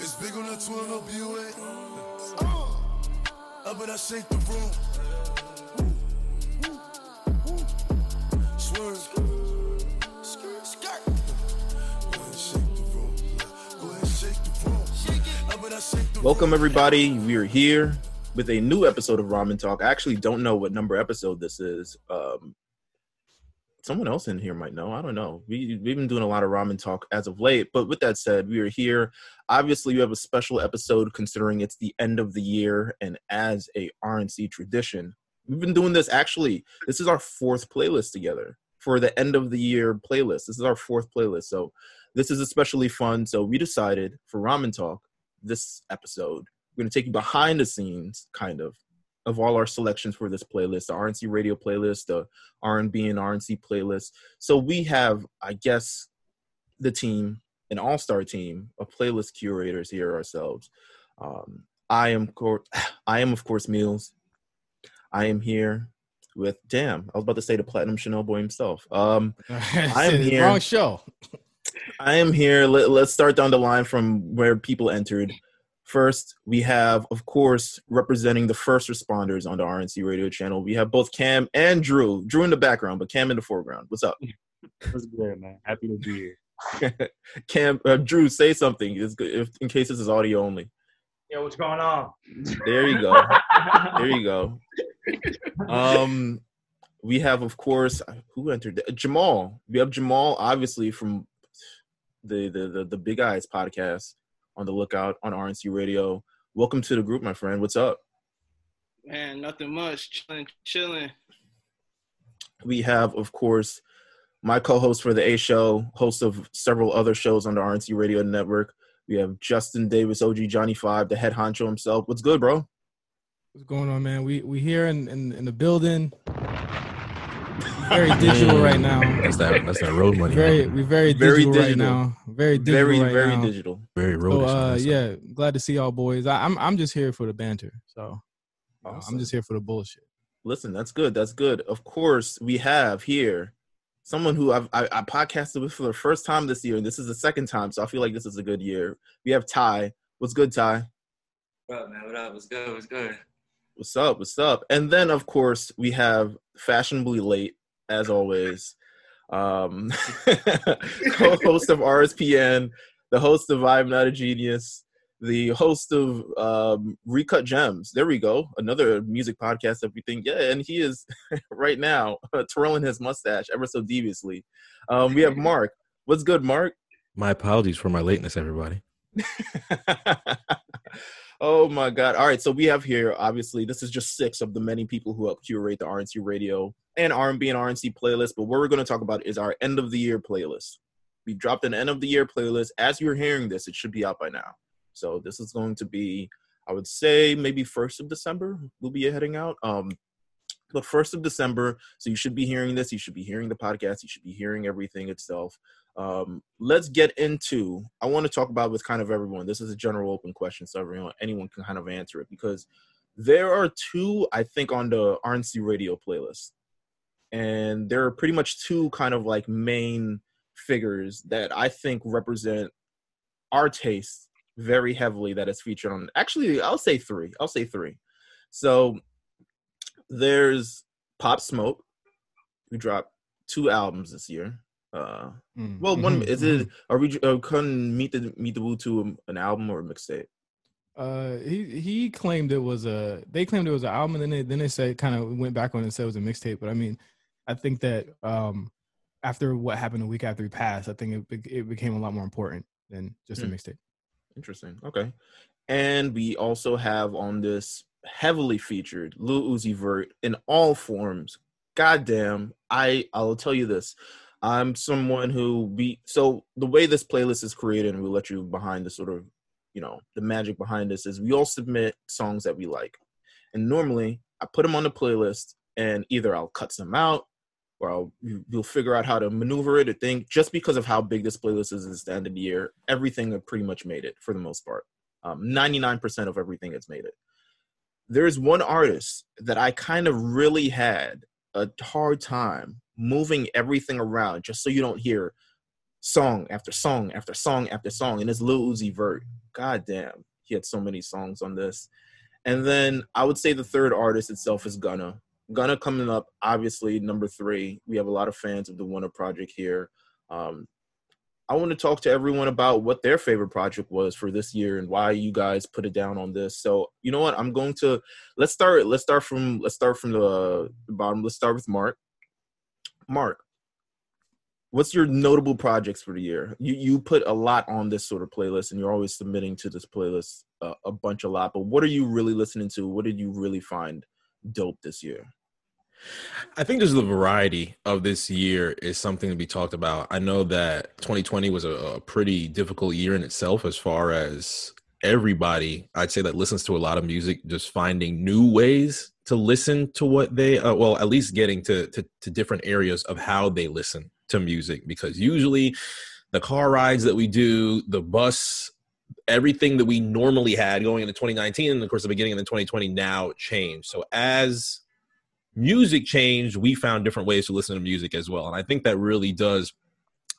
It's big on the twin up you uh, Up and I shake the room. Swerve. Skirt, skirt. Go ahead, shake the room. Go ahead, shake the room. Up and I shake the Welcome, everybody. We are here with a new episode of Ramen Talk. I actually don't know what number episode this is. Um, someone else in here might know. I don't know. We, we've been doing a lot of Ramen Talk as of late. But with that said, we are here. Obviously, we have a special episode considering it's the end of the year and as a RNC tradition. We've been doing this actually. This is our fourth playlist together for the end of the year playlist. This is our fourth playlist. So this is especially fun. So we decided for Ramen Talk this episode, we're going to take you behind the scenes, kind of, of all our selections for this playlist, the RNC radio playlist, the R&B and RNC playlist. So we have, I guess, the team, an all-star team of playlist curators here ourselves. Um, I am, cor- I am of course Meals. I am here with damn. I was about to say the Platinum Chanel boy himself. Um, I am here. Wrong show. I am here. Let, let's start down the line from where people entered. First, we have, of course, representing the first responders on the RNC radio channel. We have both Cam and Drew. Drew in the background, but Cam in the foreground. What's up? What's good, man? Happy to be here. Cam, uh, Drew, say something. It's good if, in case this is audio only. Yo, what's going on? There you go. there you go. Um, we have, of course, who entered? Jamal. We have Jamal, obviously from the the the, the Big Eyes podcast. On the lookout on RNC Radio. Welcome to the group, my friend. What's up? Man, nothing much. Chilling, chilling. We have, of course, my co-host for the A Show, host of several other shows on the RNC Radio Network. We have Justin Davis, OG Johnny Five, the head honcho himself. What's good, bro? What's going on, man? We we here in in, in the building. Very digital right now. That's that. That's that road money. Very man. we very Very digital, right now. Very digital very, right very now. digital. very So uh, yeah, glad to see y'all boys. I, I'm I'm just here for the banter. So uh, Awesome. I'm just here for the bullshit. Listen, that's good. That's good. Of course, we have here someone who I've I, I podcasted with for the first time this year, and this is the second time, so I feel like this is a good year. We have Ty. What's good, Ty? What up, man? What up? What's good? What's good? What's up? What's up? And then, of course, we have fashionably late, as always, um, co-host of RSPN, the host of I'm Not a Genius, the host of um, Recut Gems. There we go, another music podcast that we think, yeah, and he is right now twirling his mustache ever so deviously. Um, we have Mark. What's good, Mark? my apologies for my lateness, everybody. Oh my god. All right so we have here obviously this is just six of the many people who help curate the rnc radio and r&b and rnc playlist but what we're going to talk about is our end of the year playlist. We dropped an end of the year playlist. As you're hearing this it should be out by now. So this is going to be i would say maybe first of december we'll be heading out. Um but first of december so you should be hearing this you should be hearing the podcast you should be hearing everything itself um, let's get into i want to talk about with kind of everyone. This is a general open question so everyone anyone can kind of answer it because there are two i think on the rnc radio playlist. And there are pretty much two kind of like main figures that i think represent our taste very heavily that is featured on actually i'll say three. I'll say three. So there's pop smoke who dropped two albums this year uh Mm, well, one is it? Are we uh, couldn't meet the meet the Woo to an album or a mixtape? Uh, he he claimed it was a. They claimed it was an album, and then they then they said kind of went back on and said it was a mixtape. But I mean, I think that um, after what happened a week after he passed, I think it it became a lot more important than just Hmm. a mixtape. Interesting. Okay, and we also have on this heavily featured Lil Uzi Vert in all forms. Goddamn, I I'll tell you this. I'm someone who be so the way this playlist is created, and we'll let you behind the sort of you know the magic behind this is we all submit songs that we like, and normally I put them on the playlist, and either I'll cut some out or I'll you- you'll figure out how to maneuver it. I think just because of how big this playlist is at the end of the year, everything pretty much made it for the most part. Um, 99% of everything has made it. there's one artist that I kind of really had a hard time moving everything around just so you don't hear song after song after song after song. And it's Lil Uzi Vert. God damn, he had so many songs on this. And then I would say the third artist itself is Gunna. Gunna coming up, obviously number three. We have a lot of fans of the Wunna Project here. Um, I want to talk to everyone about what their favorite project was for this year and why you guys put it down on this. So you know what? I'm going to let's start. Let's start from let's start from the, the bottom. Let's start with Mark. Mark, what's your notable projects for the year? You you put a lot on this sort of playlist, and you're always submitting to this playlist uh, a bunch a lot. But what are you really listening to? What did you really find dope this year? I think just the variety of this year is something to be talked about. I know that 2020 was a, a, pretty difficult year in itself as far as everybody, I'd say, that listens to a lot of music, just finding new ways to listen to what they, uh, well, at least getting to, to, to different areas of how they listen to music. Because usually the car rides that we do, the bus, everything that we normally had going into 2019 and of course the beginning of the 2020 now changed. So as music changed, we found different ways to listen to music as well. And I think that really does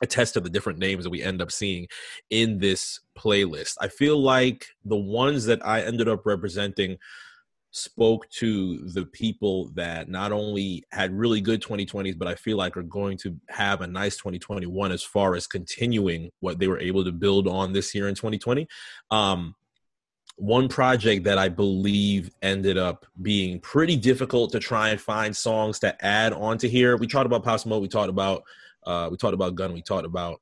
attest to the different names that we end up seeing in this playlist. I feel like the ones that I ended up representing spoke to the people that not only had really good 2020s but I feel like are going to have a nice 2021 as far as continuing what they were able to build on this year in 2020. Um, one project that I believe ended up being pretty difficult to try and find songs to add onto here. We talked about Pop Smoke, we talked about uh, we talked about Gun, we talked about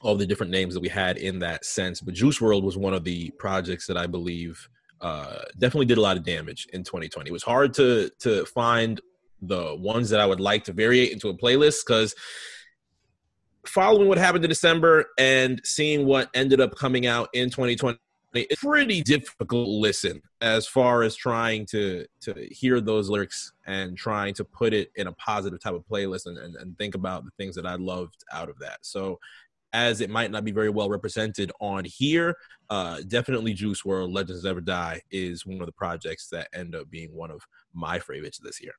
all the different names that we had in that sense. But Juice WRLD was one of the projects that I believe uh, definitely did a lot of damage in 2020. It was hard to to find the ones that I would like to variate into a playlist because following what happened in December and seeing what ended up coming out in 2020 it's pretty difficult listen as far as trying to to hear those lyrics and trying to put it in a positive type of playlist and, and, and think about the things that I loved out of that. So as it might not be very well represented on here, uh, definitely Juice WRLD, Legends Never Die is one of the projects that end up being one of my favorites this year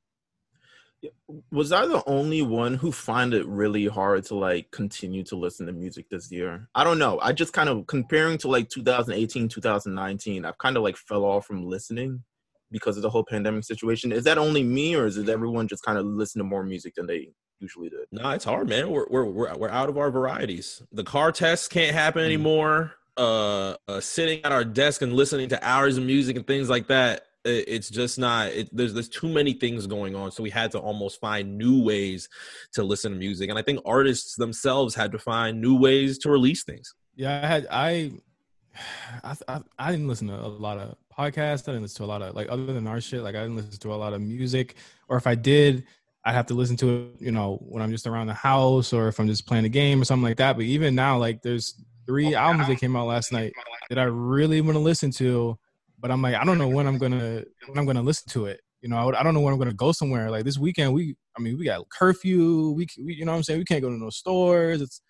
was I the only one who find it really hard to like continue to listen to music this year? I don't know. I just kind of comparing to like 2018, 2019, I've kind of like fell off from listening because of the whole pandemic situation. Is that only me or is it everyone just kind of listen to more music than they usually did? No, it's hard, man. We're we're we're, we're out of our varieties. The car tests can't happen mm. anymore. Uh, uh, sitting at our desk and listening to hours of music and things like that it's just not it, there's there's too many things going on so we had to almost find new ways to listen to music and i think artists themselves had to find new ways to release things yeah i had i i i, I didn't listen to a lot of podcasts i didn't listen to a lot of like other than our shit like i didn't listen to a lot of music or if i did i have to listen to it you know when i'm just around the house or if i'm just playing a game or something like that but even now like there's three albums that came out last night that i really want to listen to but I'm like, I don't know when I'm gonna when I'm gonna listen to it. You know, I, I don't know when I'm gonna go somewhere. Like this weekend, we, I mean, we got curfew. We, we you know, what I'm saying we can't go to no stores. It's,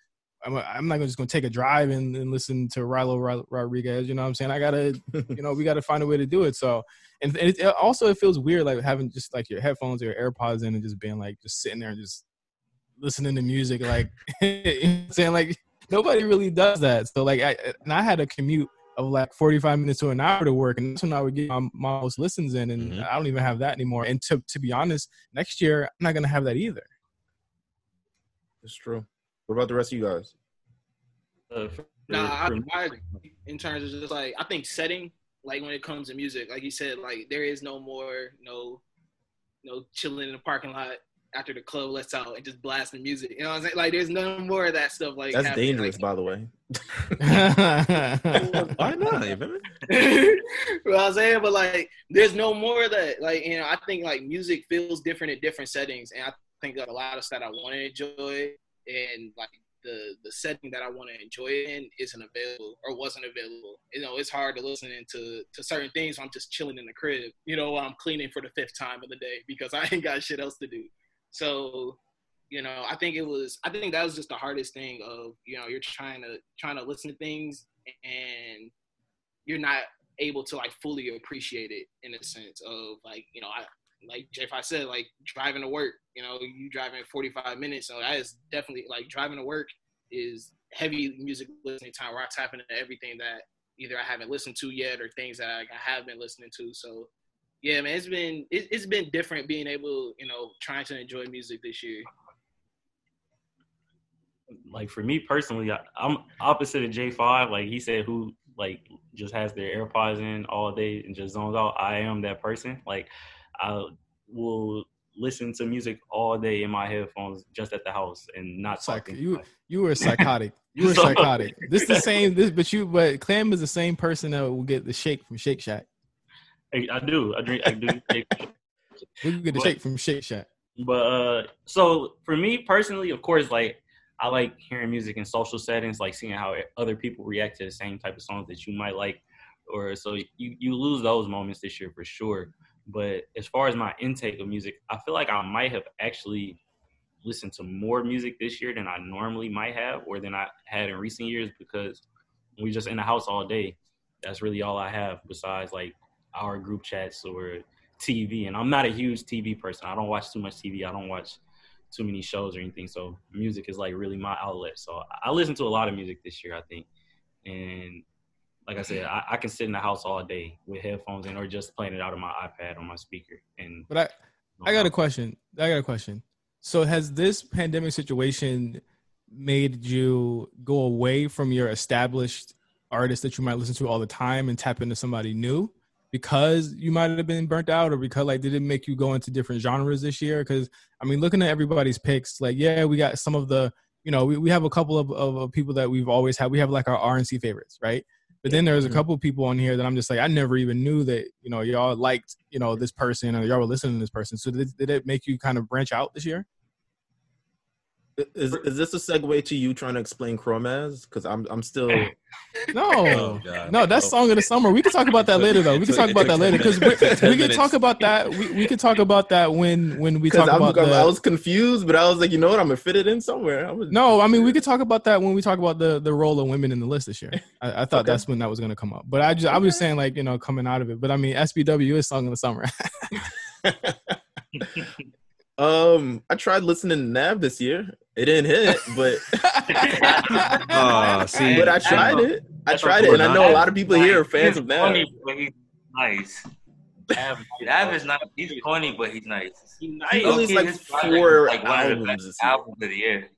I'm, I'm not just gonna take a drive and, and listen to Rylo Rodriguez. You know, what I'm saying I gotta, you know, we gotta find a way to do it. So, and, and it, it also it feels weird like having just like your headphones or your AirPods in and just being like just sitting there and just listening to music. Like, you know saying like nobody really does that. So like, I and I had a commute of like 45 minutes to an hour to work. And that's when I would get my, my most listens in. And mm-hmm. I don't even have that anymore. And to, to be honest, next year, I'm not going to have that either. It's true. What about the rest of you guys? Uh, nah, I, I, in terms of just like, I think setting, like when it comes to music, like you said, like there is no more, no, no chilling in the parking lot after the club lets out and just blasting music. You know what I'm saying? Like there's no more of that stuff. Like that's dangerous, like, by the way. Why not? you know I'm saying? But like there's no more of that. Like you know, I think like music feels different in different settings, and I think like, a lot of stuff I want to enjoy and like the the setting that I want to enjoy it in isn't available or wasn't available. You know, it's hard to listen into to certain things. I'm just chilling in the crib, you know, I'm cleaning for the fifth time of the day because I ain't got shit else to do. So, you know, I think it was I think that was just the hardest thing of, you know, you're trying to trying to listen to things and you're not able to like fully appreciate it in a sense of like you know I like Jeff I said like driving to work. You know, you driving 45 minutes, so that is definitely like driving to work is heavy music listening time where I tap into everything that either I haven't listened to yet or things that I have been listening to. So yeah, man, it's been it, it's been different being able, you know, trying to enjoy music this year. Like for me personally, I, I'm opposite of J5. Like he said, who like just has their AirPods in all day and just zones out. I am that person. Like I will listen to music all day in my headphones just at the house and not Psych- talking. you you were psychotic. You were So- psychotic. This is the same. This, but you, but Clam is the same person that will get the shake from Shake Shack. I, I do. I drink. I do. We can get the But- shake from Shake Shack. But uh, so for me personally, of course, like I like hearing music in social settings, like seeing how other people react to the same type of songs that you might like, or so you you lose those moments this year for sure. But as far as my intake of music, I feel like I might have actually listened to more music this year than I normally might have, or than I had in recent years, because we just in the house all day. That's really all I have besides like our group chats or TV, and I'm not a huge TV person. I don't watch too much TV. I don't watch too many shows or anything. So music is like really my outlet. So I listen to a lot of music this year, I think. And like I said, mm-hmm. I, I can sit in the house all day with headphones in or just playing it out of my iPad on my speaker. And But I, I got a question. I got a question. So has this pandemic situation made you go away from your established artists that you might listen to all the time and tap into somebody new because you might have been burnt out or because like did it make you go into different genres this year because i mean looking at everybody's picks like yeah we got some of the you know we, we have a couple of, of, of people that we've always had we have like our rnc favorites right but then there's a couple of people on here that i'm just like i never even knew that you know y'all liked you know this person or y'all were listening to this person. So did, did it make you kind of branch out this year Is is this a segue to you trying to explain Chromaz? Because I'm I'm still no Oh, no that's song of the summer we can talk about that later though we can talk about that later because we, can talk about that we, we can talk about that when when we talk I'm, about I'm- the, I was confused, but I was like, you know what? I'm gonna fit it in somewhere. I was, No, I mean we could talk about that when we talk about the the role of women in the list this year. I, I thought Okay. that's when that was going to come up, but I just I was just saying like you know coming out of it. But I mean SBW is song of the summer. Um, I tried listening to Nav this year. It didn't hit, but Ah, see, but I tried it. I tried it, and I know a lot of people here are fans he's of Nav. corny, but he's nice. Av, Av is not. He's corny, but he's nice. He nice. released like four is like one of the albums best this year. albums of the year.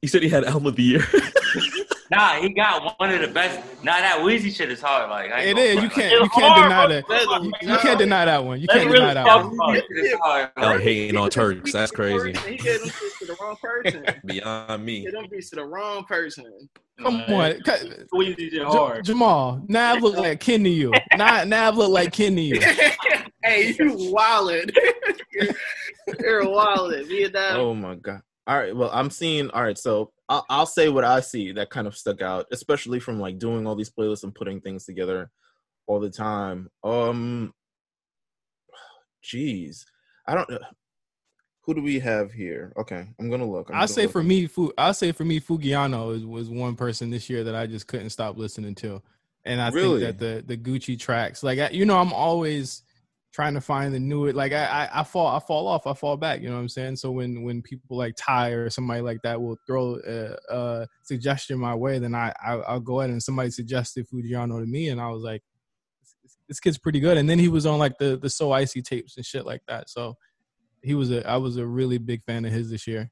he said he had album of the year. Nah, he got one of the best. Nah, that Weezy shit is hard. Like I it ain't gonna is. You can't It's you can't deny hard, that. You, you can't deny that one. You Let's can't really deny that talk one. about it. It's hard. Y'all hating on Turks. That's crazy. He gave them shit to the wrong person. Beyond me. He gave them beats to the wrong person. Come on, Cut- Weezy did Ja- hard. Jamal. Nav look like kin to you. Nav Nav look like kin to you. hey, you wildin'. You're wildin'. Me and that. Oh my god! All right, well, I'm seeing. All right, so I'll, I'll say what I see that kind of stuck out, especially from like doing all these playlists and putting things together all the time. Um, jeez, I don't. Know. Who do we have here? Okay, I'm gonna look. Gonna say look. for me, Fu, I'll say for me, Foogiano is, was one person this year that I just couldn't stop listening to, and I Really? think that the the Gucci tracks, like I, you know, I'm always trying to find the new it like I, I I fall I fall off I fall back you know what I'm saying so when when people like Ty or somebody like that will throw a, a suggestion my way then I, I I'll go ahead and somebody suggested Foogiano to me and I was like this, this kid's pretty good and then he was on like the the so icy tapes and shit like that so he was a I was a really big fan of his this year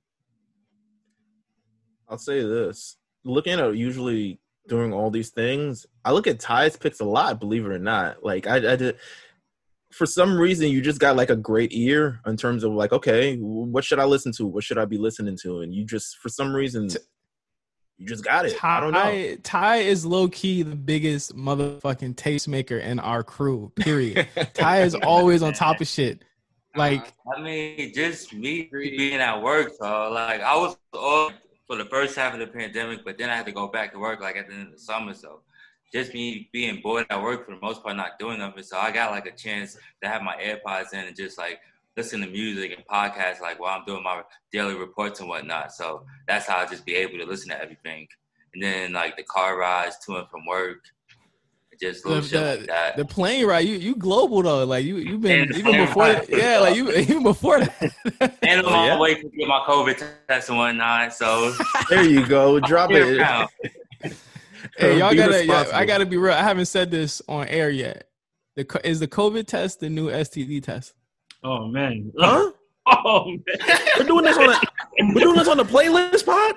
I'll say this: looking at usually doing all these things, I look at Ty's picks a lot. Believe it or not, like I, I did. For some reason, you just got like a great ear in terms of like, okay, what should I listen to? What should I be listening to? And you just, for some reason, you just got it. I don't know. Ty, Ty is low key the biggest motherfucking tastemaker in our crew. Period. Ty is always on top of shit. Like I mean, just me being at work, so like I was off for the first half of the pandemic, but then I had to go back to work like at the end of the summer. So just me being bored at work for the most part, not doing nothing. So I got like a chance to have my AirPods in and just like listen to music and podcasts like while I'm doing my daily reports and whatnot. So that's how I just be able to listen to everything. And then like the car rides to and from work, just The, little shit like that. the plane ride, you you global though. Like you you've been even before. yeah, like you even before that. and I'm on my way to get my COVID test and whatnot. So There you go. Drop it. Around. hey, y'all gotta. Yeah, I gotta be real. I haven't said this on air yet. The is the COVID test the new STD test? Oh man. Huh? Oh man. We're doing this on a we're doing this on the playlist pod.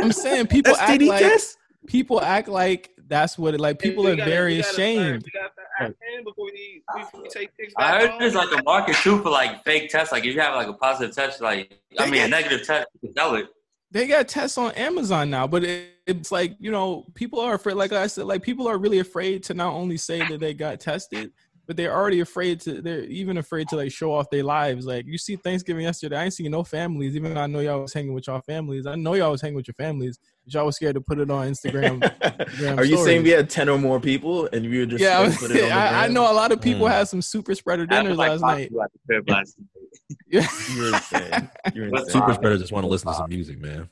I'm saying people act STD like test. people act like that's what it like. People are gotta- very ashamed. start- we gotta start acting Before we, we take I heard home. there's like a market too for like fake tests. Like if you have like a positive test, like I They mean a negative test, you can sell it. They got tests on Amazon now, but it, it's like you know people are afraid. Like I said, like people are really afraid to not only say that they got tested, but they're already afraid to. They're even afraid to like show off their lives. Like you see Thanksgiving yesterday, I ain't seen no families. Even though I know y'all was hanging with y'all families. I know y'all was hanging with your families, but y'all was scared to put it on Instagram. Instagram Are you saying we had ten or more people and we were just yeah, I, like, was- put it on the I, I know a lot of people Mm. had some super spreader dinners like last night. you at the crib last night. Yeah. You're insane. You're insane. Super spreaders just want to listen to some music, man.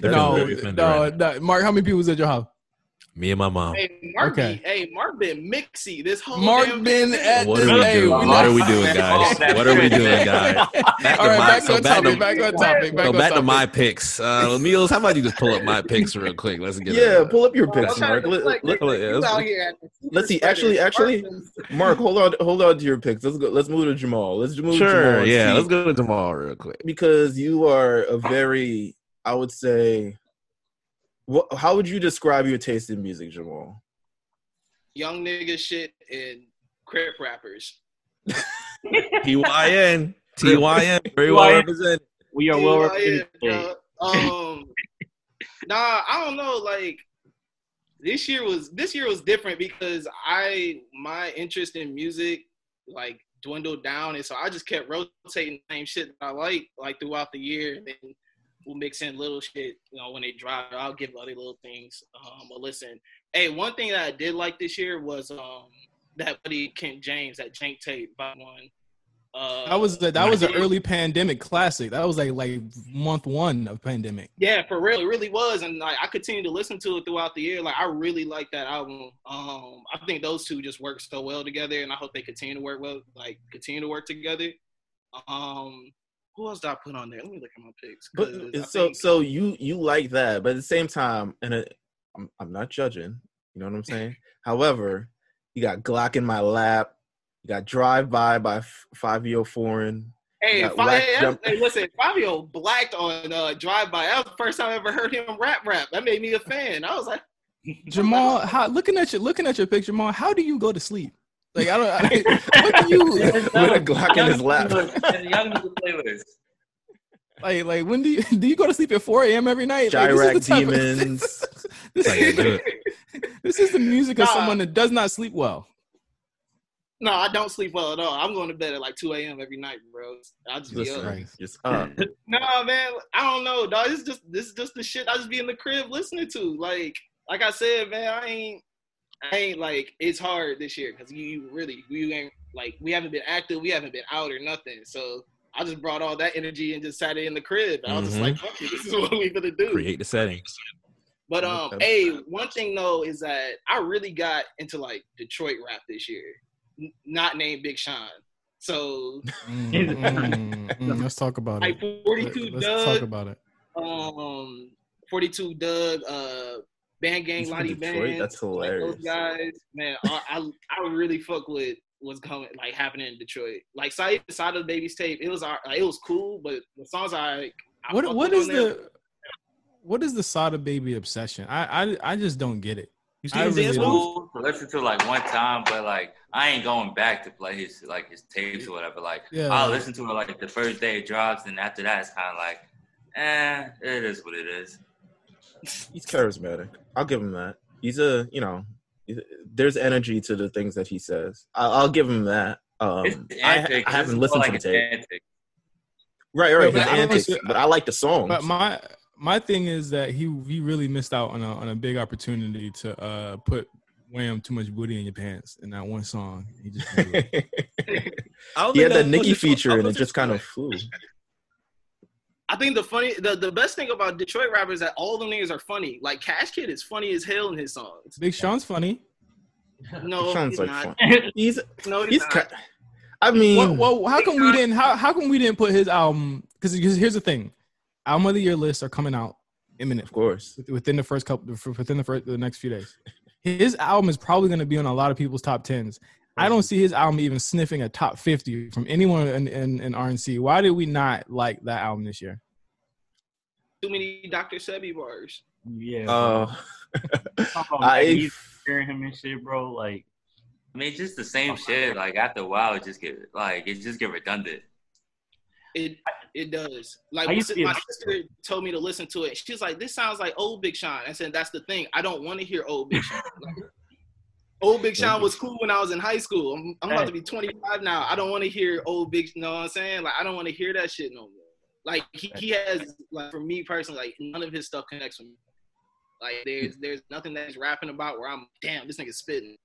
They're no, no, no, Mark. How many people was at your house? Me and my mom. Hey, Mark Okay. be, hey, Mark been mixy this whole Mark damn been at What this. are we hey, doing? What are we doing, guys? What are we doing, guys? Back to All right, my- back so on back topic. to- Back on topic. Back So on back to my picks. Uh, Meals, how about you just pull up my picks real quick? Let's get Yeah, it. pull up your I'm picks, trying Mark. to Let, reflect, let- nigga, yeah, you let's- out here at the let's see. Actually, actually, Mark hold on, hold on to your picks. Let's go. Let's move to Jamal. Let's move to Jamal. Sure, yeah. see. Let's go to Jamal real quick. because you are a very, I would say, what? How would you describe your taste in music, Jamal? young nigga shit and crip rappers. TYN. TYN. Very well represented. We are well represented. yeah, Um, nah, I don't know. Like this year was this year was different because I my interest in music like dwindled down, and so I just kept rotating the same shit that I like like throughout the year, and then we'll mix in little shit. You know, when they drop, I'll give other little things um, a listen. Hey, one thing that I did like this year was um that buddy Kent James, that Jank Tape by one. Uh, That was the, that was an early pandemic classic. That was like like month one of pandemic. Yeah, for real, it really was, and like I continued to listen to it throughout the year. Like I really like that album. Um, I think those two just work so well together, and I hope they continue to work well, like continue to work together. Um, who else did I put on there? Let me look at my picks. 'cause I But so, think- so you you like that, but at the same time, and it, I'm I'm not judging. You know what I'm saying? However, you got Glock in my lap. You got Drive By by F- Fabio Foreign. hey, got Fi- Whack Jump- hey, listen, Fabio blacked on uh, Drive By. That was the first time I ever heard him rap rap. That made me a fan. I was like, Jamal, how looking at your looking at your picture, Jamal, how do you go to sleep? Like I don't. I, what do you With a Glock in his lap. Young nigga playlist. like? Like when do you do you go to sleep at four a.m. every night? Like, this is Chiraq the Demons. this, is, good. this is the music of someone that does not sleep well. no, I don't sleep well at all. I'm going to bed at like 2 a.m. every night, bro. I just be Listen, up. just up. No, man, I don't know, dog. This is just this is just the shit I just be in the crib listening to. Like, like I said, man, I ain't, I ain't like it's hard this year because you really, you ain't like we haven't been active, we haven't been out or nothing. So I just brought all that energy and just sat it in the crib. I was just Mhm. like, fuck it, this is what we're gonna do. Create the setting. But um, hey, one thing though is that I really got into like Detroit rap this year, N- not named Big Sean. So Mm, mm, mm, let's talk about like it. 42 Let's Dugg, talk about it. um 42 Dugg, uh Band Gang, You said Lottie Band. That's like, hilarious. those guys, man, I, I I really fuck with what's coming like happening in Detroit. Like side side of the baby's tape, it was our it was cool, but the songs I like I What fuck what with is on there- the what is the Sada Baby obsession? I I I just don't get it. You I his really dance don't. moves? Cool to listen to like one time, but like I ain't going back to play his like his tapes or whatever. Like Yeah. I'll listen to it like the first day it drops, and after that it's kind of like, eh, it is what it is. He's charismatic. I'll give him that. He's a, you know, there's energy to the things that he says. I'll, I'll give him that. Um, I. I haven't listened like to the tape. antics. Right, right. but I antics, see- but I like the songs. But my my thing is that he he really missed out on a on a big opportunity to uh put wham too much booty in your pants in that one song. He just blew it. I don't he had think that was Nicki feature, and it just kind of flew. I think the funny, the, the best thing about Detroit rappers is that all them niggas are funny. Like Cash Kidd is funny as hell in his songs. Big Sean's funny. No, Sean's he's like not. fun. He's No, he's, he's. not. Ki- I mean, Well, well, how come we didn't? How how come we didn't put his album? Because here's the thing, album of the year lists are coming out imminent of course. within the first couple within the first the next few days. His album is probably going to be on a lot of people's top tens. I don't see his album even sniffing a top fifty from anyone in in, in RNC. Why did we not like that album this year? Too many Dr. Sebi bars. Yeah. Uh, Talk about I Magneto hearing him and shit, bro. Like, I mean, just the same shit. Like after a while, it just get like it just get redundant. It it does. Like my, used to sis- be a- my sister told me to listen to it. She's like, "This sounds like old Big Sean." I said, "That's the thing. I don't want to hear old Big Sean." Like, old Big Sean was cool when I was in high school. I'm, I'm about to be 25 now. I don't want to hear old Big. You know what I'm saying? Like, I don't want to hear that shit no more. Like he, he has like for me personally, like none of his stuff connects with me. Like there's hmm. there's nothing that he's rapping about where I'm damn this nigga's spitting.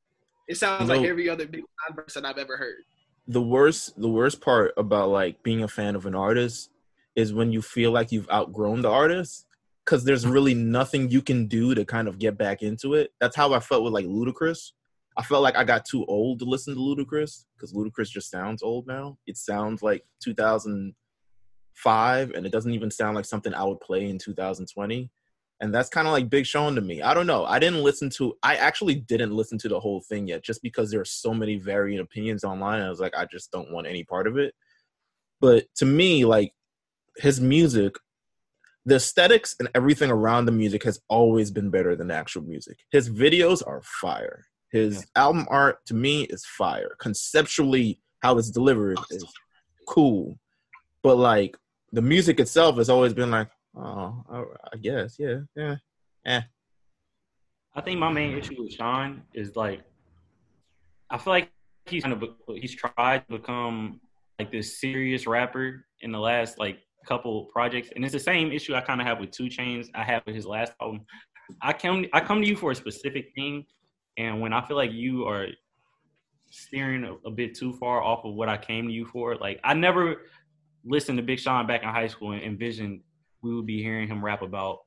It sounds like every other Big Sean verse that I've ever heard. the worst the worst part about like being a fan of an artist is when you feel like you've outgrown the artist because there's really nothing you can do to kind of get back into it. That's how I felt with like Ludacris. I felt like I got too old to listen to Ludacris because Ludacris just sounds old now. It sounds like 2005, and it doesn't even sound like something I would play in 2020. And that's kind of like Big Sean to me. I don't know. I didn't listen to. I actually didn't listen to the whole thing yet, just because there are so many varying opinions online. I was like, I just don't want any part of it. But to me, like his music, the aesthetics and everything around the music has always been better than actual music. His videos are fire. His album art to me is fire. Conceptually, how it's delivered is cool. But like the music itself has always been like, oh, I, I guess, yeah, yeah. eh. I think my main issue with Sean is like, I feel like he's kind of he's tried to become like this serious rapper in the last like couple projects, and it's the same issue I kind of have with 2 Chainz. I have with his last album. I come I come to you for a specific thing, and when I feel like you are steering a, a bit too far off of what I came to you for, like I never listened to Big Sean back in high school and envisioned we would be hearing him rap about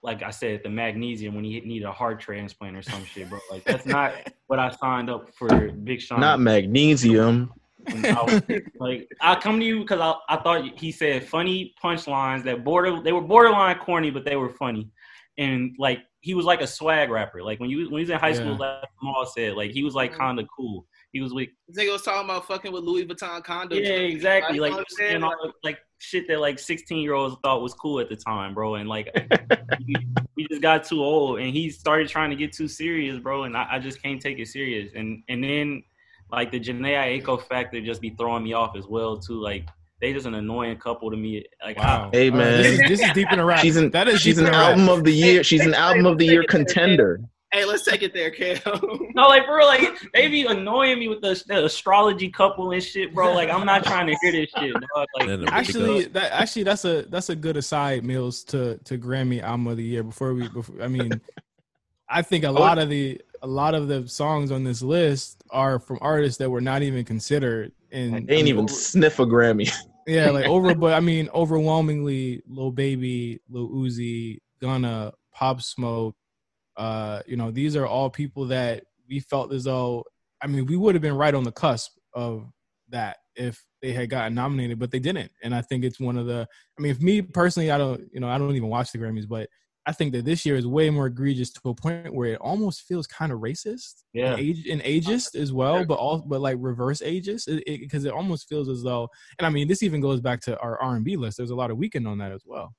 like I said, the magnesium when he needed a heart transplant or some shit, bro. Like that's not what I signed up for Big Sean. Not magnesium. I was- like I come to you because I, I thought he said funny punchlines that border they were borderline corny, but they were funny. And like he was like a swag rapper. Like when you when he was in high school, Yeah. like Jamal said, like he was like mm-hmm. kind of cool. He was like This nigga was talking about fucking with Louis Vuitton condoms. yeah, exactly. Like, Like you know what I'm saying? and all the, like shit that like sixteen year olds thought was cool at the time, bro. And like we, we just got too old, and he started trying to get too serious, bro. And I, I just can't take it serious. And and then like the Jhené Aiko factor just be throwing me off as well too. Like they just an annoying couple to me. Like Wow. Hey, All right, this, is, man. this is deep in a rap. She's an that is she's an in a rap. album of the year. She's an album of the year contender. Hey, let's take it there, Cam. No, like bro, like they be annoying me with the, the astrology couple and shit, bro. Like I'm not trying to hear this shit. Dog. Like Actually, that actually that's a that's a good aside, Mills, to to Grammy album of the year. Before we, before, I mean, I think a oh. lot of the a lot of the songs on this list are from artists that were not even considered. And They ain't even sniff a Grammy. yeah, like over, but I mean, overwhelmingly, Lil Baby, Lil Uzi, Gunna, Pop Smoke. Uh, you know, these are all people that we felt as though. I mean, we would have been right on the cusp of that if they had gotten nominated, but they didn't. And I think it's one of the. I mean, if me personally, I don't, you know, I don't even watch the Grammys, but I think that this year is way more egregious to a point where it almost feels kind of racist yeah, and, age, and ageist as well, but all but like reverse ageist because it, because it, almost feels as though, and I mean this even goes back to our R and B list. There's a lot of Weeknd on that as well.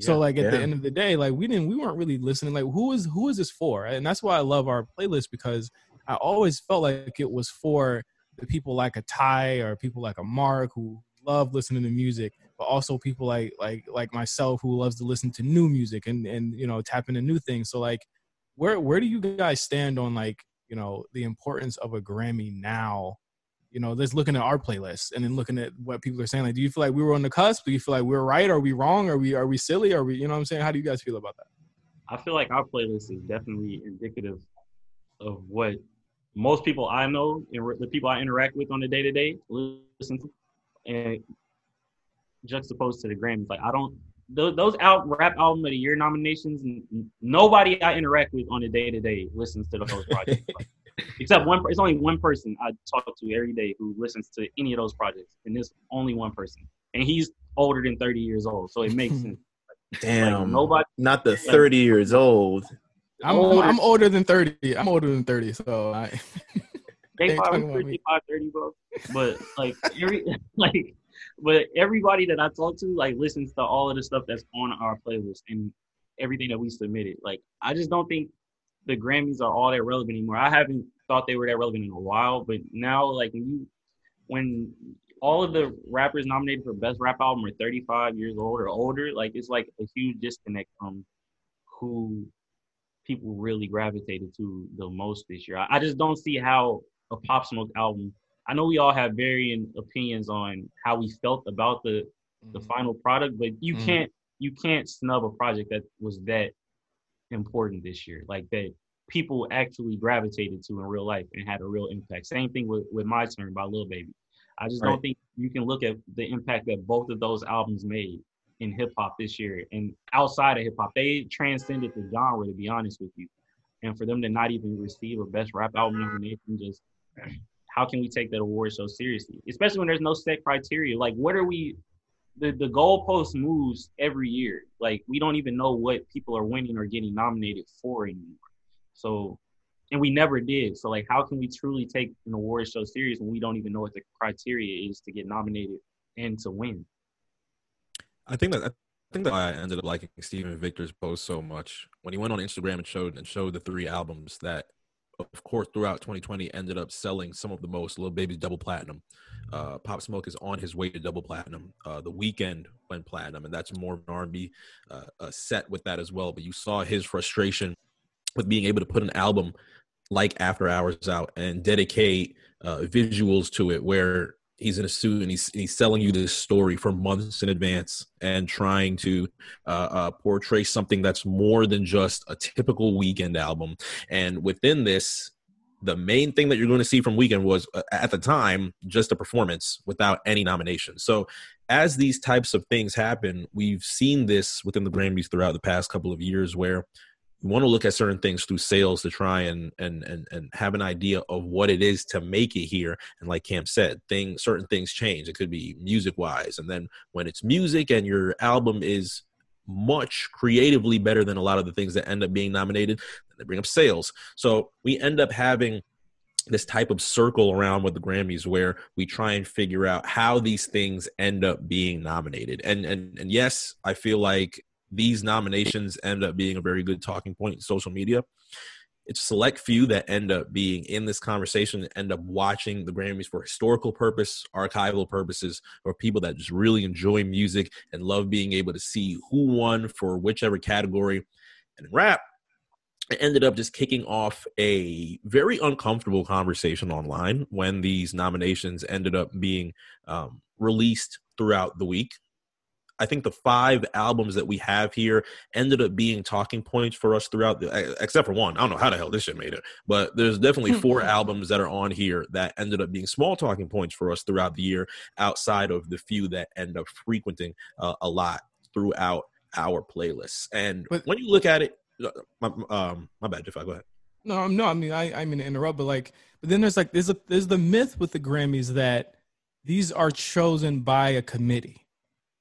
So like at the end of the day, like we didn't we weren't really listening. Like who is who is this for? And that's why I love our playlist because I always felt like it was for the people like a Ty or people like a Mark who love listening to music, but also people like like like myself who loves to listen to new music and and you know tap into new things. So like where where do you guys stand on like you know the importance of a Grammy now? You know, just looking at our playlist and then looking at what people are saying. Like, do you feel like we were on the cusp? Do you feel like we're right? Are we wrong? Are we are we silly? Are we you know what I'm saying? How do you guys feel about that? I feel like our playlist is definitely indicative of what most people I know and the people I interact with on a day to day listen to, and juxtaposed to the Grammys. Like I don't those, those out rap album of the year nominations. n- n- Nobody I interact with on a day to day listens to those projects. Like, except one. It's only one person I talk to every day who listens to any of those projects, and there's only one person, and he's older than 30 years old, so it makes sense. Damn. Like, nobody. Not the 30 years old. I'm Older. I'm older than thirty. I'm older than thirty, so I. They Ain't probably talking about me. 35, 30, bro. But like every like, but everybody that I talk to like listens to all of the stuff that's on our playlist and everything that we submitted. Like I just don't think the Grammys are all that relevant anymore. I haven't thought they were that relevant in a while, but now like when you when all of the rappers nominated for best rap album are 35 years old or older, like it's like a huge disconnect from who people really gravitated to the most this year. I, I just don't see how a Pop Smoke album. I know we all have varying opinions on how we felt about the the final product, but you Mhm. can't you can't snub a project that was that important this year, like that people actually gravitated to in real life and had a real impact. Same thing with with My Turn by Lil Baby. I just Right. don't think you can look at the impact that both of those albums made in hip hop this year and outside of hip hop. They transcended the genre, to be honest with you. And for them to not even receive a best rap album nomination, just how can we take that award so seriously? Especially when there's no set criteria. Like, what are we? The the goalpost moves every year. Like, we don't even know what people are winning or getting nominated for anymore. So, and we never did. So, like, how can we truly take an award show serious when we don't even know what the criteria is to get nominated and to win? I think that I think that I ended up liking Steven Victor's post so much when he went on Instagram and showed and showed the three albums that, of course, throughout 2020 ended up selling some of the most. Lil Baby's double platinum. Uh, Pop Smoke is on his way to double platinum. Uh, the Weeknd went platinum, and that's more R&B uh, set with that as well. But you saw his frustration with being able to put an album like After Hours out and dedicate uh, visuals to it, where he's in a suit and he's he's selling you this story for months in advance and trying to uh, uh, portray something that's more than just a typical Weeknd album. And within this, the main thing that you're going to see from Weeknd was uh, at the time just a performance without any nominations. So as these types of things happen, we've seen this within the Grammys throughout the past couple of years where you want to look at certain things through sales to try and and and and have an idea of what it is to make it here. And like Cam said, thing certain things change. It could be music wise, and then when it's music and your album is much creatively better than a lot of the things that end up being nominated, they bring up sales. So we end up having this type of circle around with the Grammys where we try and figure out how these things end up being nominated. And and and yes, I feel like these nominations end up being a very good talking point in social media. It's select few that end up being in this conversation end up watching the Grammys for historical purpose, archival purposes, or people that just really enjoy music and love being able to see who won for whichever category. And rap, it ended up just kicking off a very uncomfortable conversation online when these nominations ended up being um, released throughout the week. I think the five albums that we have here ended up being talking points for us throughout the, except for one. I don't know how the hell this shit made it, but there's definitely four albums that are on here that ended up being small talking points for us throughout the year, outside of the few that end up frequenting uh, a lot throughout our playlists. And But- when you look at it, uh, my, um, my bad, Jeff. Go ahead. No, no. I mean, I, I mean to interrupt, but like, but then there's like, there's a, there's the myth with the Grammys that these are chosen by a committee,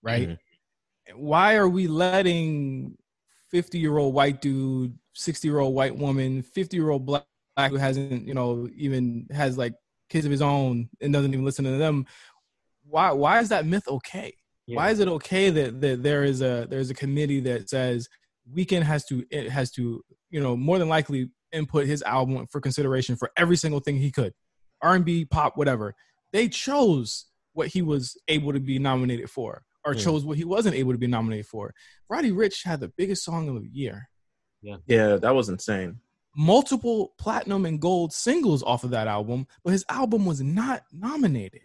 right? Mhm. Why are we letting 50 year old white dude, 60 year old white woman, 50 year old black who hasn't, you know, even has like kids of his own and doesn't even listen to them? Why, why is that myth okay? Why is it okay that, that there is a there's a committee that says Weeknd has to it has to you know more than likely input his album for consideration for every single thing he could, R and B, pop, whatever. They chose what he was able to be nominated for, or Yeah. chose what he wasn't able to be nominated for. Roddy Ricch had the biggest song of the year, Yeah, yeah, that was insane. multiple platinum and gold singles off of that album, but his album was not nominated,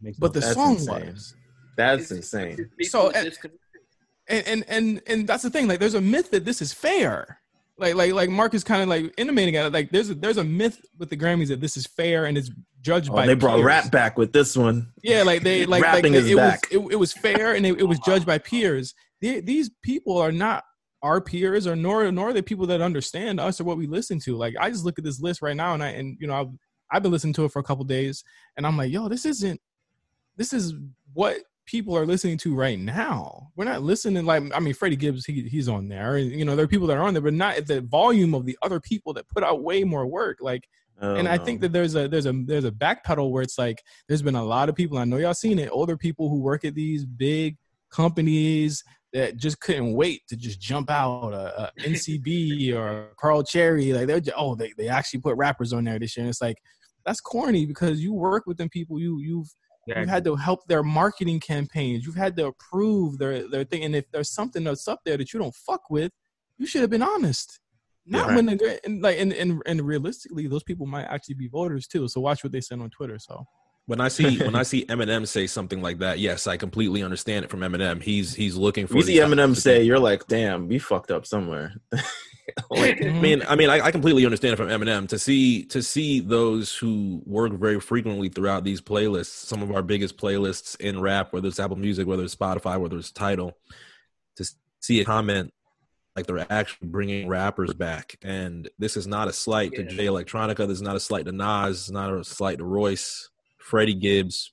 Makes but the song insane. was. That's insane. So, and- and and and and that's the thing. Like, there's a myth that this is fair. Like, like, like Mark is kind of like intimating at it. Like, there's a, there's a myth with the Grammys that this is fair and it's judged Oh, by. they brought peers. rap back with this one. Yeah, like they like, Rapping it, is it was back. it, it was fair and it, it was judged by peers. They, these people are not our peers or nor nor are they people that understand us or what we listen to. Like I just look at this list right now and I and you know I've I've been listening to it for a couple days and I'm like, yo, this isn't this is what people are listening to right now. We're not listening like I mean Freddie Gibbs he he's on there and you know there are people that are on there but not at the volume of the other people that put out way more work. Like Oh, and I think um, that there's a there's a there's a backpedal where it's like there's been a lot of people I know y'all seen it older people who work at these big companies that just couldn't wait to just jump out a, a NCB or a Carl Cherry like they're just, oh they they actually put rappers on there this year and it's like that's corny because you work with them people you you've you've had to help their marketing campaigns you've had to approve their their thing and if there's something that's up there that you don't fuck with you should have been honest not Yeah. when the and like and, and and realistically those people might actually be voters too so watch what they send on twitter so When I see when I see Eminem say something like that, yes, I completely understand it from Eminem. He's he's looking for. you see Eminem say, you're like, damn, we fucked up somewhere. like, Mhm. I mean, I mean, I, I completely understand it from Eminem to see to see those who work very frequently throughout these playlists, some of our biggest playlists in rap, whether it's Apple Music, whether it's Spotify, whether it's Tidal, to see a comment like they're actually bringing rappers back, and this is not a slight to Jay Electronica. This is not a slight to Nas. It's not a slight to Royce, Freddie Gibbs.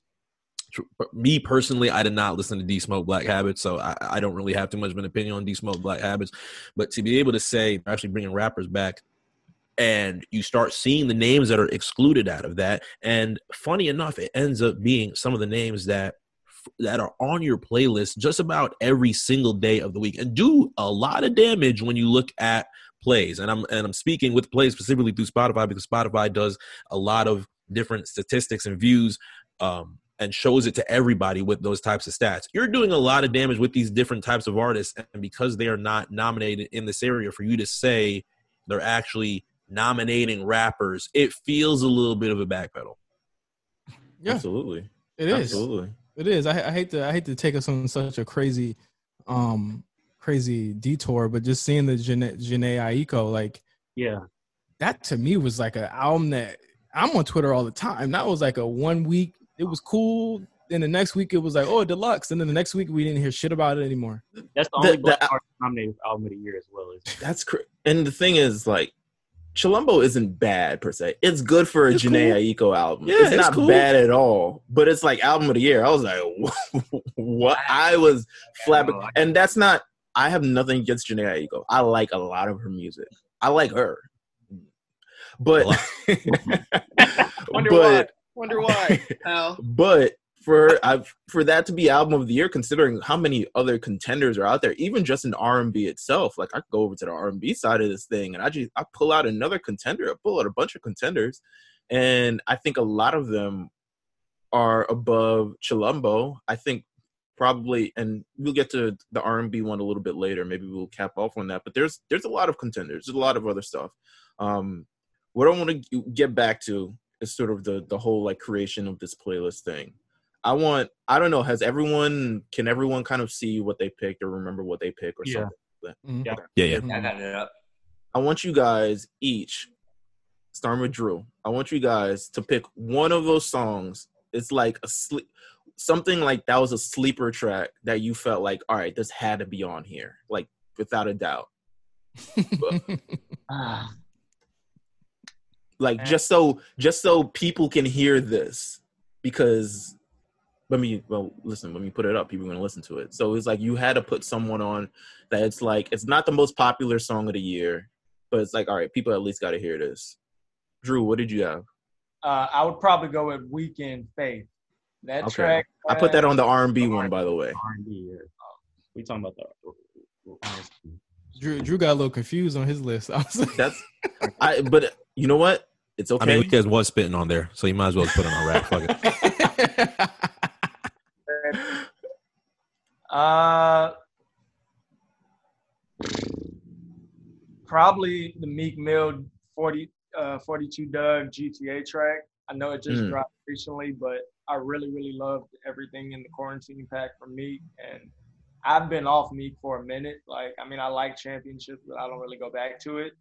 Me personally, I did not listen to D Smoke Black Habits, so I, I don't really have too much of an opinion on D Smoke Black Habits. But to be able to say they're actually bringing rappers back, and you start seeing the names that are excluded out of that, and funny enough, it ends up being some of the names that that are on your playlist just about every single day of the week, and do a lot of damage when you look at plays. And I'm and I'm speaking with plays specifically through Spotify because Spotify does a lot of different statistics and views. Um, and shows it to everybody with those types of stats. You're doing a lot of damage with these different types of artists, and because they are not nominated in this area, for you to say they're actually nominating rappers, it feels a little bit of a backpedal. yeah Absolutely. it is Absolutely. It is I, I hate to i hate to take us on such a crazy um crazy detour but just seeing the Jhené, Jhené Aiko like Yeah. that to me was like an album that I'm on Twitter all the time. That was like a one week, it was cool. Then the next week it was like, oh, deluxe. And then the next week we didn't hear shit about it anymore. That's the The- only the- black artist nominated album of the year as well. Is That's cr- and the thing is, like, Chilombo isn't bad per se. It's good for a It's Jhené Aiko album. Yeah, it's it's not cool. bad at all. But it's like album of the year. I was like, what? I was flapping, and that's not. I have nothing against Jhené Aiko. I like a lot of her music. I like her, but Wonder but Wonder why? How? but for I've for that to be album of the year, considering how many other contenders are out there, even just in R and B itself, like I go over to the R and B side of this thing, and I just I pull out another contender, I pull out a bunch of contenders, and I think a lot of them are above Chilombo. I think probably, and we'll get to the R and B one a little bit later. Maybe we'll cap off on that. But there's there's a lot of contenders. There's a lot of other stuff. Um, what I want to get back to is sort of the the whole like creation of this playlist thing. I want I don't know, has everyone can everyone kind of see what they picked or remember what they picked or Yeah. something? Mhm. Yeah. Yeah, yeah. I got it up. I want you guys each, starting with Drew. I want you guys to pick one of those songs. It's like a sleep, something like that was a sleeper track that you felt like, all right, this had to be on here, like without a doubt. Ah, Like just so just so people can hear this, because let me well listen. Let me put it up. People are gonna listen to it. So it's like you had to put someone on that. It's like it's not the most popular song of the year, but it's like all right, people at least got to hear this. Drew, what did you have? Uh, I would probably go with Weeknd Faith. That Okay. track. I put that on the R and B one, by the way. R&B. Yeah. We talking about the Drew, Drew got a little confused on his list. I was like, That's I. But you know what? It's okay. I okay. mean, Lucas was spitting on there, so you might as well put it on rap. Fuck it. Uh, probably the Meek Mill 40, uh, 42 Dugg GTA track. I know it just Mm. dropped recently, but I really, really loved everything in the quarantine pack from Meek. And I've been off Meek for a minute. Like, I mean, I like championships, but I don't really go back to it.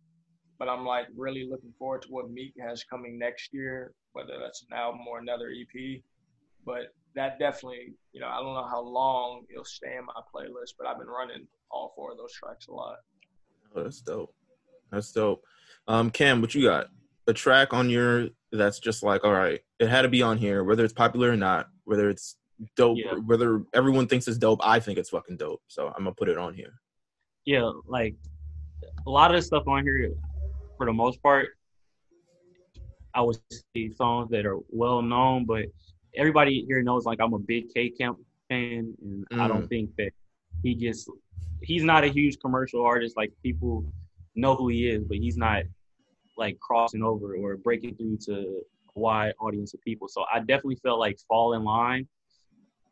But I'm like really looking forward to what Meek has coming next year, whether that's an album or another EP. But that definitely, you know, I don't know how long it'll stay in my playlist, but I've been running all four of those tracks a lot. Oh, that's dope. That's dope. Um, Cam, what you got? A track on your that's just like, all right, it had to be on here, whether it's popular or not, whether it's dope, Yeah. whether everyone thinks it's dope. I think it's fucking dope, so I'm gonna put it on here. yeah, like a lot of the stuff on here, for the most part, I would say songs that are well known, but everybody here knows like I'm a big K Camp fan, and I don't think that he just he's not a huge commercial artist. Like people know who he is, but he's not like crossing over or breaking through to a wide audience of people. So I definitely felt like Fall in Line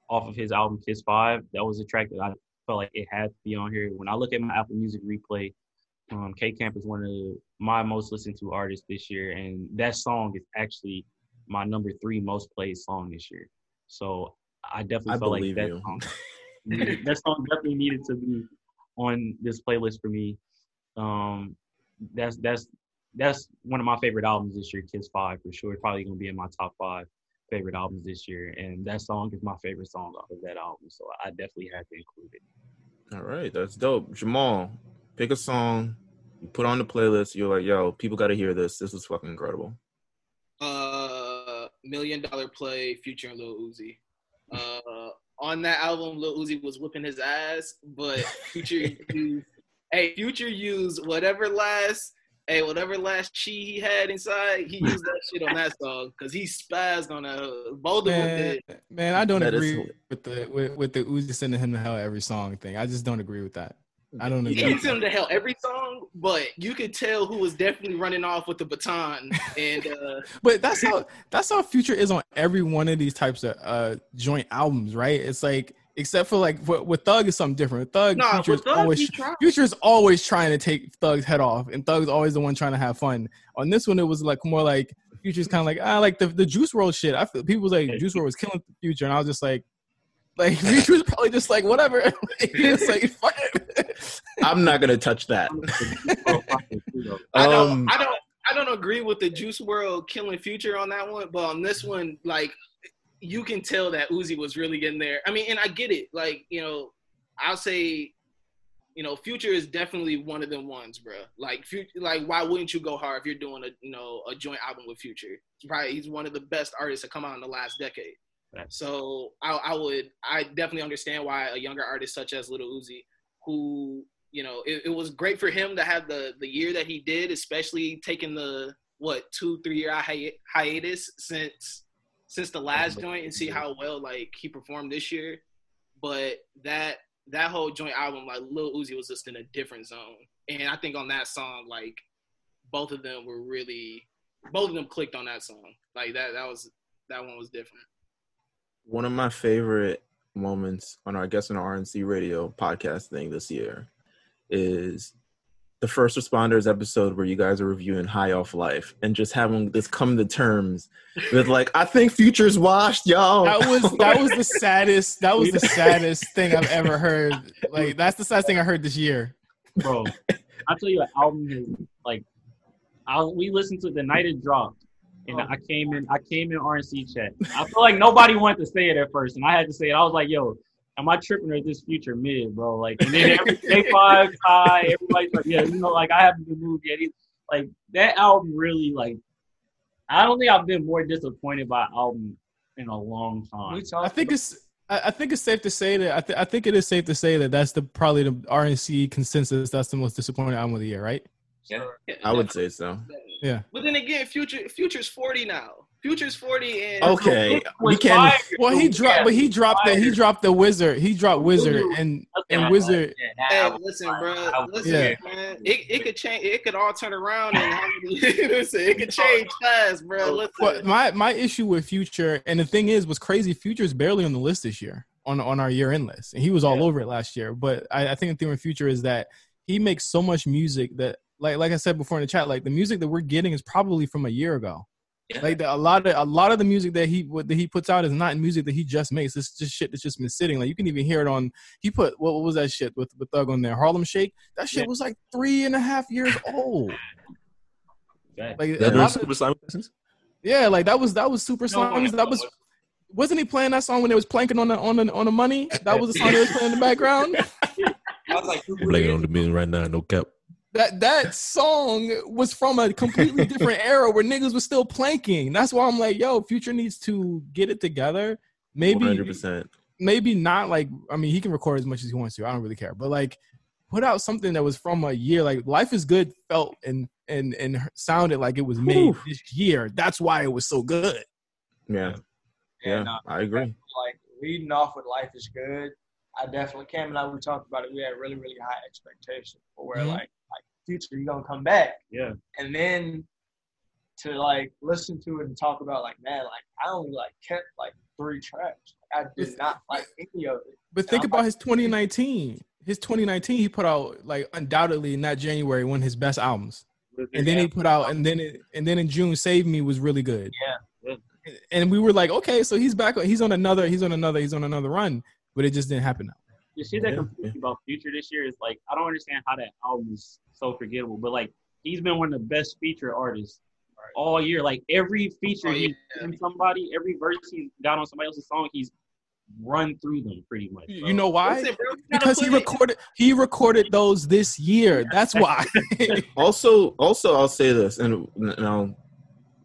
off of his album Kiss Five. That was a track that I felt like it had to be on here. When I look at my Apple Music replay, um, K Camp is one of my most listened to artists this year, and that song is actually my number three most played song this year. So I definitely I felt like that you. song, that song definitely needed to be on this playlist for me. Um, that's that's that's one of my favorite albums this year, Kiss Five for sure. Probably gonna be in my top five favorite albums this year, and that song is my favorite song off of that album. So I definitely had to include it. All right, that's dope. Jamal, pick a song, you put on the playlist. You're like, yo, people got to hear this. This is fucking incredible. Million Dollar Play, Future and Lil Uzi. Uh, on that album, Lil Uzi was whipping his ass, but Future used, hey, Future used whatever last, hey, whatever last chi he had inside, he used that shit on that song because he spazzed on that. Both Man, man, I don't That is agree hilarious. with the with, with the Uzi sending him to hell every song thing. I just don't agree with that. I don't know. He agree. sends him to hell every song, but you could tell who was definitely running off with the baton. And uh, But that's how that's how Future is on every one of these types of uh joint albums, right? It's like except for like with, with Thug is something different. With Thug, nah, Future's but Thug, always he tried. Future's always trying to take Thug's head off, and Thug's always the one trying to have fun. On this one, it was like more like Future's kind of like ah, like the the Juice WRLD shit. I feel people was like Juice WRLD was killing Future, and I was just like, like Future's probably just like whatever. it's like fuck it. I'm not gonna touch that. I don't, Um, I don't, I don't agree with the Juice WRLD killing Future on that one, but on this one, like, you can tell that Uzi was really getting there. I mean, and I get it. Like, you know, I'll say, you know, Future is definitely one of them ones, bro. Like, Future, like, why wouldn't you go hard if you're doing a, you know, a joint album with Future? Right? He's one of the best artists to come out in the last decade. Right. So I, I would, I definitely understand why a younger artist such as Little Uzi, who you know, it, it was great for him to have the the year that he did, especially taking the what two three year hi- hiatus since since the last joint and see how well like he performed this year. But that that whole joint album, like Lil Uzi was just in a different zone, and I think on that song, like both of them were really both of them clicked on that song. Like that that was that one was different. One of my favorite moments on our guest on our RNC radio podcast thing this year is the first responders episode where you guys are reviewing high off life and just having this come to terms with like I think future's washed, y'all. That was that was the saddest. That was the saddest thing I've ever heard. Like that's the saddest thing I heard this year. bro. I'll tell you, an album is like, I we listened to it the night it dropped, and I came in, I came in RNC chat. I feel like nobody wanted to say it at first, and I had to say it. I was like, yo. Am I tripping or is this future mid, bro? Like, and then every day five high, everybody's like, yeah, you know, like I haven't been moved yet. Like that album really, like, I don't think I've been more disappointed by an album in a long time. I think it's I I think it's safe to say that I, th- I think it is safe to say that that's the probably the RNC consensus. That's the most disappointing album of the year, right? Yeah. I would say so. Yeah. But then again, Future Future's forty now. Future's forty and Okay, we can. fire, Well, he dropped, Yeah, but he dropped the he dropped the wizard. He dropped wizard and Okay, and I- wizard. Yeah, Hey, listen, bro. fire. That was Listen, Yeah. man. It, it could change. It could all turn around and listen, it could oh, change fast, bro. Oh. Listen. But my my issue with Future and the thing is, was crazy. Future's barely on the list this year on on our year end list, and he was all Yeah. over it last year. But I, I think the thing with Future is that he makes so much music that, like like I said before in the chat, like the music that we're getting is probably from a year ago. Yeah. Like the, a lot of a lot of the music that he what, that he puts out is not music that he just makes. It's just shit that's just been sitting. Like you can even hear it on. He put what, what was that shit with with Thug on there? Harlem Shake. That shit Yeah. was like three and a half years old. Okay. Like That a during lot of- Super Simon Sessions? yeah, like that was that was super No, songs. That was wasn't he playing that song when they was planking on the on the on the money? That was the song they was playing in the background. I was like, Blanking on the million right now, no cap. That that song was from a completely different era where niggas was still planking. That's why I'm like, yo, Future needs to get it together. Maybe 100%. maybe not like I mean he can record as much as he wants to. I don't really care. But like put out something that was from a year like Life is Good felt and and and sounded like it was made Whew. this year. That's why it was so good. Yeah. Yeah. And, uh, I agree. like leading off with life is good. I definitely Cam and I we talked about it. We had really really high expectations for where Mhm. like like future you're gonna come back, Yeah. and then to like listen to it and talk about like man like I only like kept like three tracks. I did It's- not like any of it. But think I'm about like- his 2019. His 2019 he put out like undoubtedly in that January one of his best albums. And then he put out and then it, and then in June Save Me was really good. Yeah. And we were like, okay, so he's back he's on another he's on another he's on another run, but it just didn't happen now. You see that Yeah, completely about Future this year is like I don't understand how that album is so forgettable, but like he's been one of the best feature artists all year. Like every feature Oh, he's in somebody, every verse he's got on somebody else's song, he's run through them pretty much. You So- you know why? Listen, bro, you gotta Because he put it- recorded he recorded those this year. That's why. Also, also, I'll say this, and now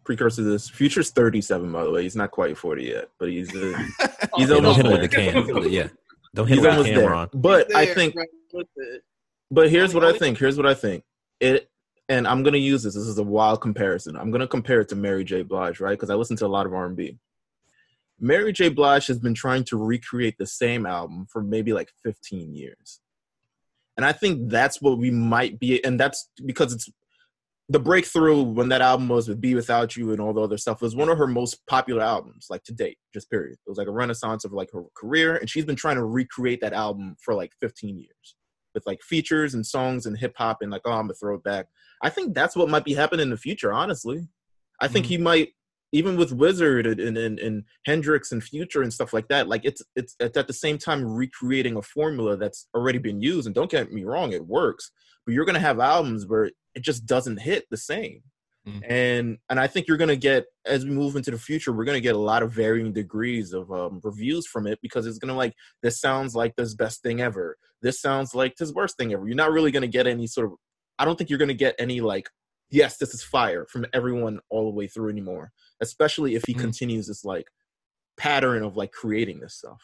precursor to this. Future's 37, by the way. He's not quite 40 yet, but he's uh, he's Yeah, almost hit him there. with the can. but yeah, don't hit He's him with the camera there. on. But I think, bro, with the- but here's what I think. Here's what I think. It, and I'm gonna use this. This is a wild comparison. I'm gonna compare it to Mary J. Blige, right? Because I listen to a lot of R&B. Mary J. Blige has been trying to recreate the same album for maybe like 15 years. And I think that's what we might be, and that's because it's the breakthrough when that album was with Be Without You and all the other stuff was one of her most popular albums, like to date, just period. It was like a renaissance of like her career, and she's been trying to recreate that album for like 15 years with like features and songs and hip hop and like, oh, I'm gonna throw it back. I think that's what might be happening in the future, honestly. I think Mhm. he might even with Wizard and, and, and, Hendrix and Future and stuff like that, like it's, it's it's at the same time recreating a formula that's already been used. And don't get me wrong, it works. But you're gonna have albums where it just doesn't hit the same. Mhm. And and I think you're gonna get as we move into the future, we're gonna get a lot of varying degrees of um, reviews from it because it's gonna like this sounds like this best thing ever. This sounds like this worst thing ever. You're not really gonna get any sort of. I don't think you're gonna get any like yes, this is fire from everyone all the way through anymore. Especially if he Mhm. continues this like pattern of like creating this stuff.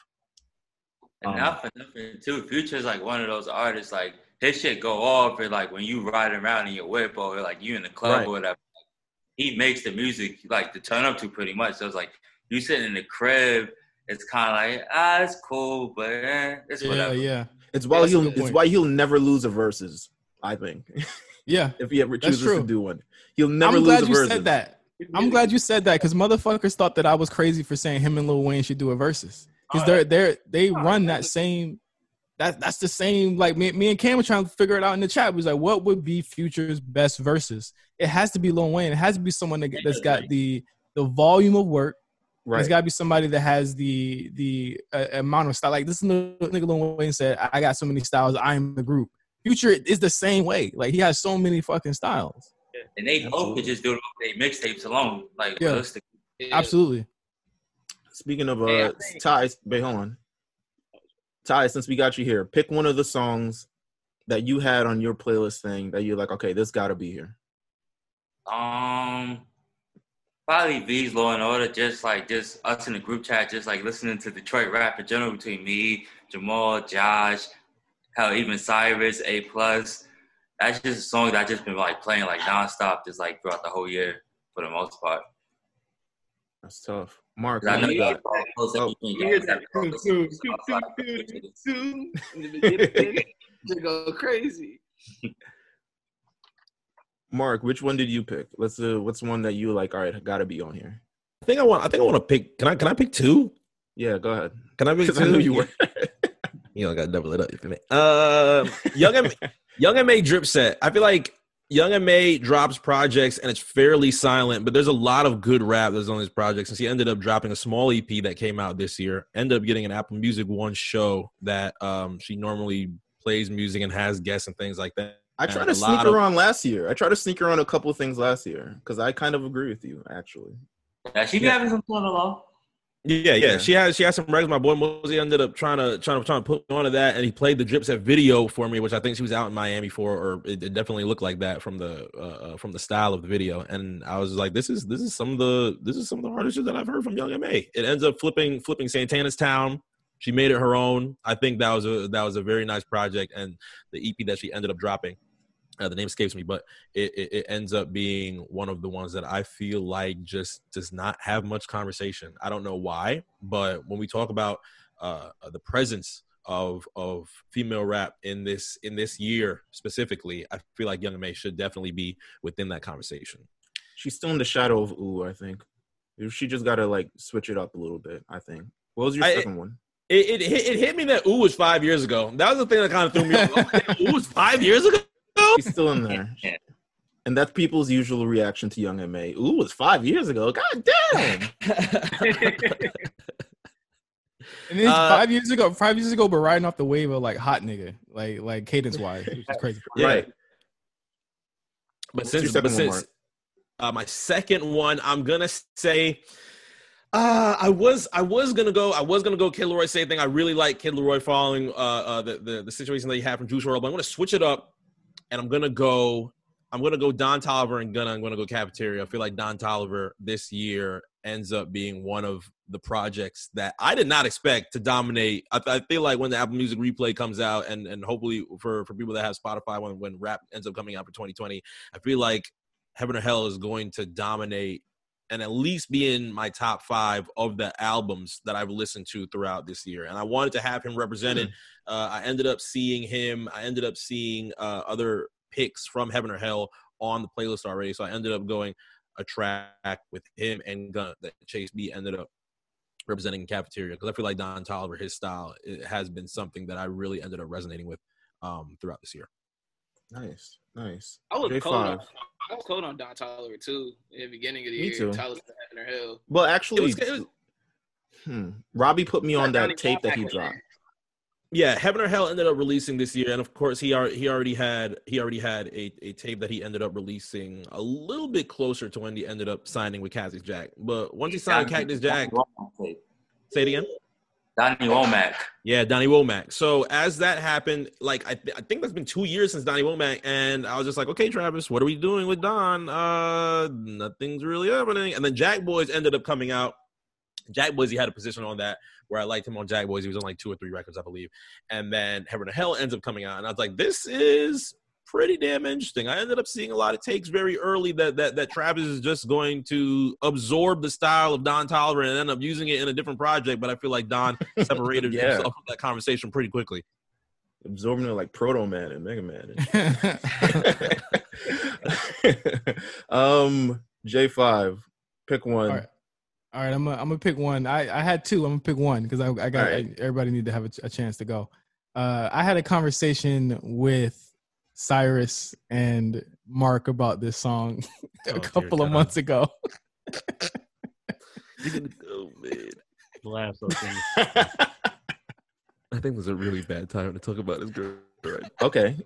And Um, not for nothing too. Future's like one of those artists like his shit go off and like when you riding around in your whip or like you in the club Right. or whatever. He makes the music like to turn up to pretty much. So it's like you sitting in the crib, it's kind of like ah, it's cool, but eh, it's yeah, whatever. yeah. It's why That's he'll it's why he'll never lose a verses. I think Yeah. if he ever That's chooses to do one, he'll never I'm lose glad you verses. said that. I'm glad you said that because motherfuckers thought that I was crazy for saying him and Lil Wayne should do a versus because they're they're they run that same that that's the same like me, me and Cam were trying to figure it out in the chat. We was like, what would be Future's best verses? It has to be Lil Wayne. It has to be someone that, that's got the the volume of work. Right. It's got to be somebody that has the the uh, amount of style. Like this nigga Lil Wayne said, I got so many styles. I'm the group. Future is the same way. Like he has so many fucking styles. And they both could just do it off their mixtapes alone. Like Yeah. realistic. Absolutely. Speaking of Hey, I uh, think- Ty, wait, hold on. Ty, since we got you here, pick one of the songs that you had on your playlist thing that you're like, okay, this got to be here. Um, probably V's Law and Order. Just like just us in the group chat, just like listening to Detroit rap in general between me, Jamal, Josh, hell, even Cyrus, A plus. That's just a song that I just been like playing like nonstop, just like throughout the whole year for the most part. That's tough. Mark, I what know do you y'all got? close Oh. You that? have all Soon, close soon, everything soon, outside soon, of the soon, soon. In the beginning, Just go crazy. Mark, which one did you pick? Let's uh, what's one that you like? All right, got to be on here. I think I want. I think I want to pick. Can I? Can I pick two? Yeah, go ahead. Can I pick Because two? I knew you were. You know, I got to double it up. You feel me? Um, Young and Young M.A drip set. I feel like Young M.A drops projects and it's fairly silent, but there's a lot of good rap that's on these projects. Since he ended up dropping a small EP that came out this year, ended up getting an Apple Music One show that um she normally plays music and has guests and things like that. I tried to lot sneak of- her on last year. I tried to sneak her on a couple of things last year because I kind of agree with you, actually. Yeah, she be Yeah. having some fun along. Yeah, yeah, Yeah. She has she has some records. My boy Mosey ended up trying to trying to trying to put me onto that, and he played the Drip Set video for me, which I think she was out in Miami for, or it, it definitely looked like that from the uh, uh, from the style of the video. And I was like, this is this is some of the this is some of the hardest shit that I've heard from Young M.A. It ends up flipping flipping Santana's Town. She made it her own. I think that was a that was a very nice project, and the EP that she ended up dropping. Uh, the name escapes me, but it, it, it ends up being one of the ones that I feel like just does not have much conversation. I don't know why, but when we talk about uh, the presence of of female rap in this in this year specifically, I feel like Young M.A should definitely be within that conversation. She's still in the shadow of Ooh, I think. She just gotta like switch it up a little bit, I think. What was your I- second one? It, it hit- it hit me that Ooh was five years ago. That was the thing that kind of threw me off. Ooh was five years ago. She's still in there. Yeah. And that's people's usual reaction to Young M.A. Ooh, it was five years ago. God damn. And then Uh, five years ago, five years ago, but riding off the wave of like hot nigga, like like cadence wise, which is crazy. Yeah. Right. But What's since, but since uh, my second one, I'm gonna say, uh, I was I was gonna go I was gonna go Kid LAROI same thing. I really like Kid LAROI following uh, uh the, the the situation that he had from Juice WRLD, but I'm gonna switch it up, and I'm gonna go I'm gonna go Don Toliver and Gunna. I'm gonna go Cafeteria. I feel like Don Toliver this year ends up being one of the projects that I did not expect to dominate. I, I feel like when the Apple Music replay comes out, and and hopefully for for people that have Spotify when when rap ends up coming out for 2020, I feel like Heaven or Hell is going to dominate and at least be in my top five of the albums that I've listened to throughout this year. And I wanted to have him represented. Uh, I ended up seeing him. I ended up seeing uh, other picks from Heaven or Hell on the playlist already. So I ended up going a track with him and Gun that Chase B ended up representing in Cafeteria because I feel like Don Toliver, his style, it has been something that I really ended up resonating with um, throughout this year. Nice. Nice. I was J5. cold on I was cold on Don Toliver too in the beginning of the Me year. too. Tyler Heaven or Hell. Well, It actually, was, it was hmm, Robbie put me on that tape that he dropped. there. Yeah, Heaven or Hell ended up releasing this year, and of course he already he already had he already had a, a tape that he ended up releasing a little bit closer to when he ended up signing with Cactus Jack. But once he signed with Cactus Jack, say it again. Donny Womack. Yeah, Donny Womack. So as that happened, like I, th- I think that's been two years since Donny Womack, and I was just like, okay, Travis, what are we doing with Don? Uh, nothing's really happening. And then Jack Boys ended up coming out. Jack Boys, he had a position on that where I liked him on Jack Boys. He was on like two or three records, I believe. And then Heaven or Hell ends up coming out, and I was like, this is pretty damn interesting. I ended up seeing a lot of takes very early that that that Travis is just going to absorb the style of Don Toliver and end up using it in a different project. But I feel like Don separated Yeah. himself from that conversation pretty quickly. Absorbing it like Proto Man and Mega Man. um, J5, pick one. All right. All right, I'm gonna I'm gonna pick one. I, I had two. I'm gonna pick one because I, I got All right. everybody need to have a, a chance to go. Uh, I had a conversation with Cyrus and Mark about this song Oh, a couple of God. months ago. You're gonna go, man. Laugh so funny. I think was a really bad time to talk about this girl. Right? okay.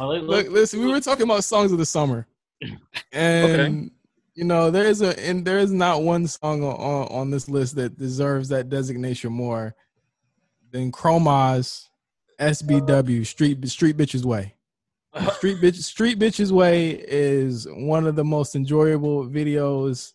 Look, listen, we were talking about songs of the summer, and you know there is a and there is not one song on, on on this list that deserves that designation more than Chroma's SBW Street Street Bitches Way. Street Bitch Street Bitches Way is one of the most enjoyable videos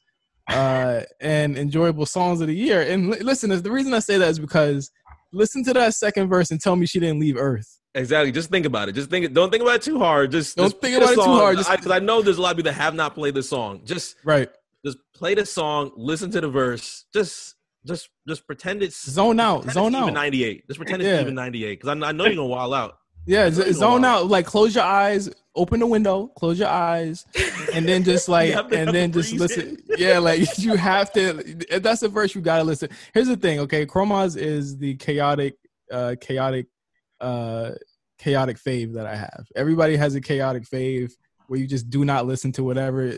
uh and enjoyable songs of the year. And li- listen, the reason I say that is because listen to that second verse and tell me she didn't leave Earth. Exactly. Just think about it. Just think. Don't think about it too hard. Just Don't just think about it too hard. Just- I, I know there's a lot of people that have not played this song. Just Right. just play the song. Listen to the verse. Just just just pretend it's Zone out. Zone out. 98. Just pretend it's Yeah. even 98. Because I, I know you're gonna wild out. Yeah, what zone out. Like close your eyes, open the window, close your eyes, and then just like have to have and then just listen. Yeah, like you have to. That's the verse you gotta listen. Here's the thing, okay? Chromas is the chaotic, uh, chaotic, uh, chaotic fave that I have. Everybody has a chaotic fave where you just do not listen to whatever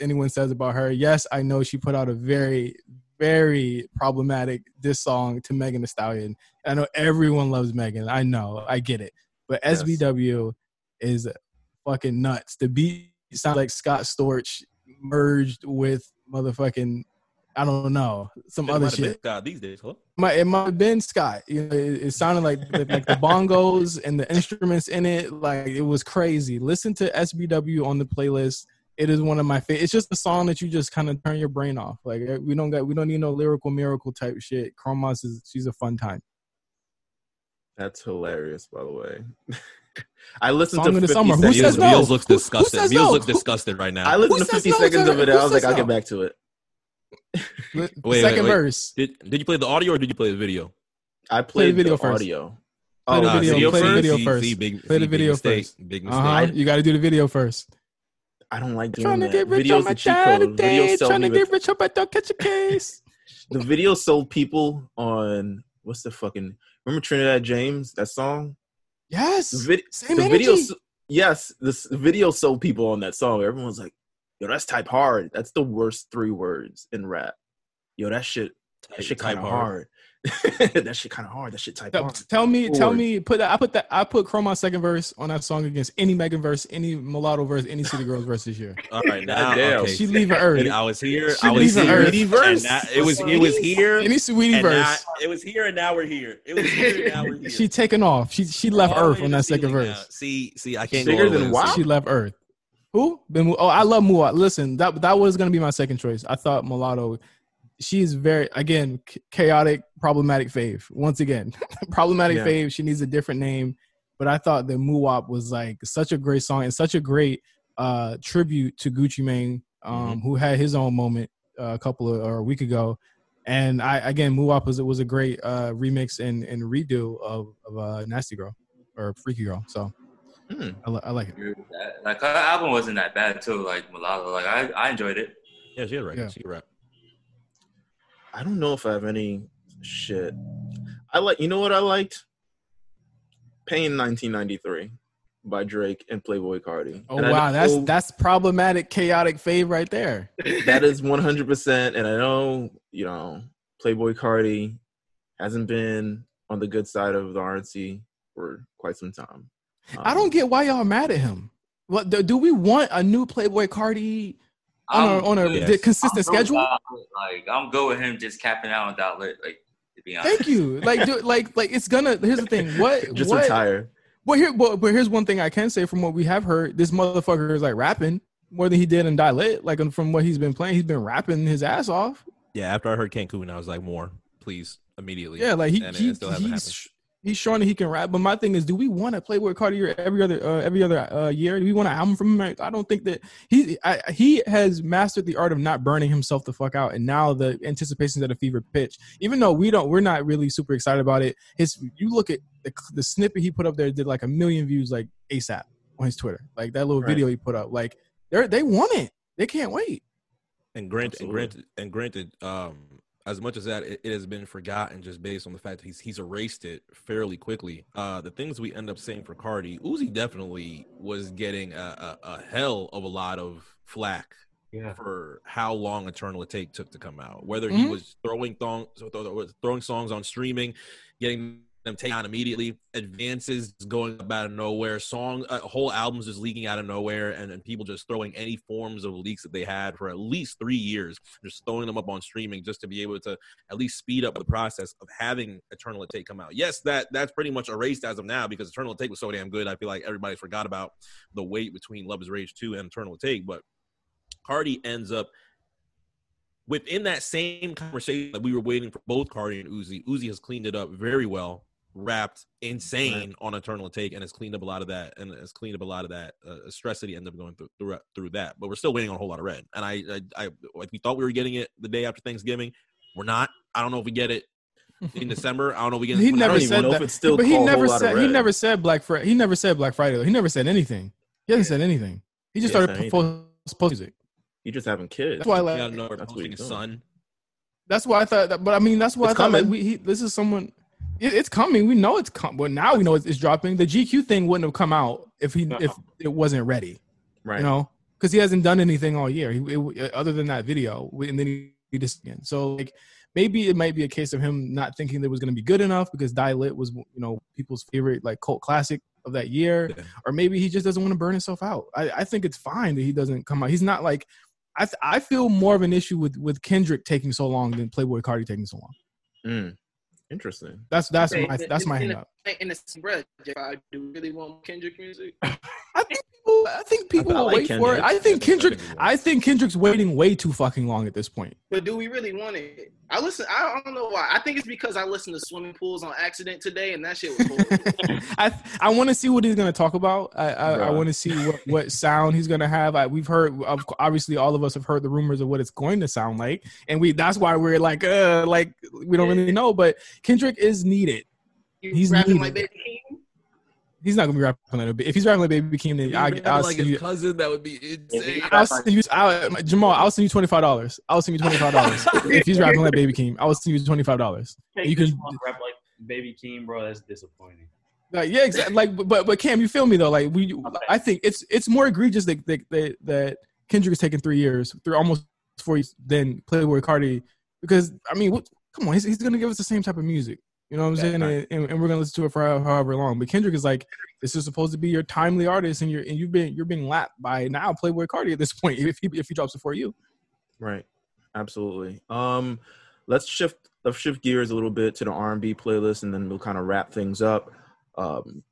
anyone says about her. Yes, I know she put out a very, very problematic diss song to Megan Thee Stallion. I know everyone loves Megan. I know, I get it. But Yes. SBW is fucking nuts. The beat sounds like Scott Storch merged with motherfucking I don't know some It other might have been shit. Scott these days, huh? Might, it might have been Scott. You know, it, it sounded like like the bongos and the instruments in it. Like it was crazy. Listen to SBW on the playlist. It is one of my favorite. It's just a song that you just kind of turn your brain off. Like we don't got we don't need no lyrical miracle type shit. Chromos is she's a fun time. That's hilarious, by the way. I listened Song to 50 summer. Who seconds. says Meals, no? Meals looks Who- who disgusted. says Meals no? looks Who- disgusted right now. I listened Who to 50 no seconds to of it. it? I was like, says I'll get back to it. Wait, wait, second wait. verse. Did Did you play the audio or did you play the video? I Play played the video the first. audio. Play the Oh, video- play the video See- first. See, big, Play the see, big video mistake. first. Big mistake. huh. You got to do the video first. I don't like doing Trying to that. get rich Videos on my the dad today. Trying to me get the, rich. Hope I don't catch a case. the video sold people on what's the fucking remember Trinidad James that song? Yes. The, vid, Same the energy. video, s- yes, this video sold people on that song. Everyone's like, "Yo, that's type hard." That's the worst three words in rap. Yo, that shit, that shit Type kind of hard. hard. that shit kind of hard. That shit type Tell- hard. Tell me, tell me, put that. I put that. I put Chroma's second verse on that song against any Megan verse, any mulatto verse, any City Girls verse this year. All right, now Goddamn. okay. She leaving Earth. I was here. She I was leaving here. Earth. Sweetie and verse. now- it was it was here. Any sweetie and now, verse. it was here, and now we're here. It was here, and now we're here. She taking off. She she left All the Earth on that second ceiling now. verse. See, see, I can't Bigger go all than way to the WAP? She left Earth. Who? Ben, oh, I love Muat. Listen, that that was gonna be my second choice. I thought mulatto. She's very again chaotic, problematic fave. Once again, problematic Yeah. fave. She needs a different name. But I thought that Muwop was like such a great song and such a great uh, tribute to Gucci Mane, um, who had his own moment uh, a couple of or a week ago. And I again, Muwop was it was a great uh, remix and, and redo of, of uh, Nasty Girl or Freaky Girl. So Hmm. I, li- I like it. agree with that. Like her album wasn't that bad too. Like malala like I, I enjoyed it. Yeah, she had right. Yeah. She had right. I don't know if I have any shit. I like. You know what I liked? Pain 1993 by Drake and Playboi Carti. Oh And wow, that's that's problematic, chaotic fave right there. that is 100. percent And I know you know Playboi Carti hasn't been on the good side of the RNC for quite some time. I Um, don't get why y'all mad at him. What do, do we want a new Playboi Carti on I'm a on a Yes. consistent I'm schedule? Like I'm good with him just capping out on Dotlet. Like to be honest. Thank you. Like do, like like it's gonna. Here's the thing. What Just what? retire. Well, here but, but here's one thing I can say from what we have heard. This motherfucker is like rapping more than he did in Die Lit. Like from what he's been playing, he's been rapping his ass off. Yeah, after I heard Cancun, I was like, more, please, immediately. Yeah, like he, And it he still hasn't he's he's showing that he can rap. But my thing is, do we want to Playboi Carti every other uh, every other uh, year? Do we want an album from him? I don't think that he I, he has mastered the art of not burning himself the fuck out. And now the anticipation's at a fever pitch. Even though we don't, we're not really super excited about it. His you look at the, the snippet he put up there did like a million views like ASAP on his Twitter. Like that little Right. video he put up. Like they they want it. They can't wait. And granted, and granted, and granted, um, as much as that, it, it has been forgotten just based on the fact that he's he's erased it fairly quickly. Uh, the things we end up saying for Carti, Uzi definitely was getting a, a, a hell of a lot of flack Yeah. for how long Eternal Atake took to come out. Whether he Mhm. was throwing thong, throwing songs on streaming, getting them taken out immediately, advances going up out of nowhere, song, uh, whole albums just leaking out of nowhere, and, and people just throwing any forms of leaks that they had for at least three years, just throwing them up on streaming just to be able to at least speed up the process of having Eternal Atake come out. Yes, that that's pretty much erased as of now because Eternal Atake was so damn good. I feel like everybody forgot about the wait between Love Is Rage 2 and Eternal Atake, but Carti ends up within that same conversation that we were waiting for both Carti and Uzi. Uzi has cleaned it up very well, rapped insane on Eternal Atake, and has cleaned up a lot of that, and has cleaned up a lot of that uh, stress that he ended up going through, through through that. But we're still waiting on a whole lot of red. And I, I, I like we thought we were getting it the day after Thanksgiving. We're not. I don't know if we get it in December. I don't know if we get. He it I never don't even said know that. if it's still but he never said he never said Black Friday. He never said Black Friday. Though. He never said anything. He hasn't said anything. He just He started hasn't post post music. You just having kids. That's why I I like. don't know. That's what Posting he's son. That's why I thought. That, but I mean, that's why It's I thought like we. He, this is someone. It, it's coming. We know it's coming. Well, now we know it's, it's dropping. The GQ thing wouldn't have come out if he if it wasn't ready. right. You know, because he hasn't done anything all year. He, it- other than that video, and then he, he just again. So like maybe it might be a case of him not thinking that it was going to be good enough because Die Lit was you know people's favorite like cult classic of that year, Yeah. or maybe he just doesn't want to burn himself out. I, I think it's fine that he doesn't come out. He's not like I th- I feel more of an issue with with Kendrick taking so long than Playboi Carti taking so long. Mm. Interesting. That's that's Okay, my in- that's my in hang the- up. In the breath, J5, do we really want Kendrick music? I think people I think people I will like wait for it. I think Kendrick I think we will. I think Kendrick's waiting way too fucking long at this point. But do we really want it? I listen. I don't know why. I think it's because I listened to swimming pools on accident today, and that shit was horrible. I I want to see what he's gonna talk about. I I, I want to see what, what sound he's gonna have. I, we've heard of obviously all of us have heard the rumors of what it's going to sound like, and we that's why we're like uh like we don't really know. But Kendrick is needed. He's rapping needed. like Baby Keem. He's not gonna be rapping like a bit. If he's rapping like Baby Keem, then I, I'll like send his you. cousin, that would be insane. I'll send you. I'll, Jamal, I'll send you twenty five dollars. I'll send you twenty five dollars if he's rapping like Baby Keem. I will send you twenty five dollars. Take You can- one rap like Baby Keem, bro. That's disappointing. Like yeah, exactly. Like but but Cam, you feel me though? Like we, I think it's it's more egregious that that that, that Kendrick is taking three years, through almost four years, than Playboi Carti, because I mean, what, come on, he's, he's gonna give us the same type of music. You know what I'm saying? And, and, and we're gonna listen to it for however long. But Kendrick is like, this is supposed to be your timely artist, and you're and you've been you're being lapped by now Playboi Carti at this point if he if he drops it for you. Right. Absolutely. Um, let's shift let's shift gears a little bit to the R and B playlist, and then we'll kind of wrap things up. Um,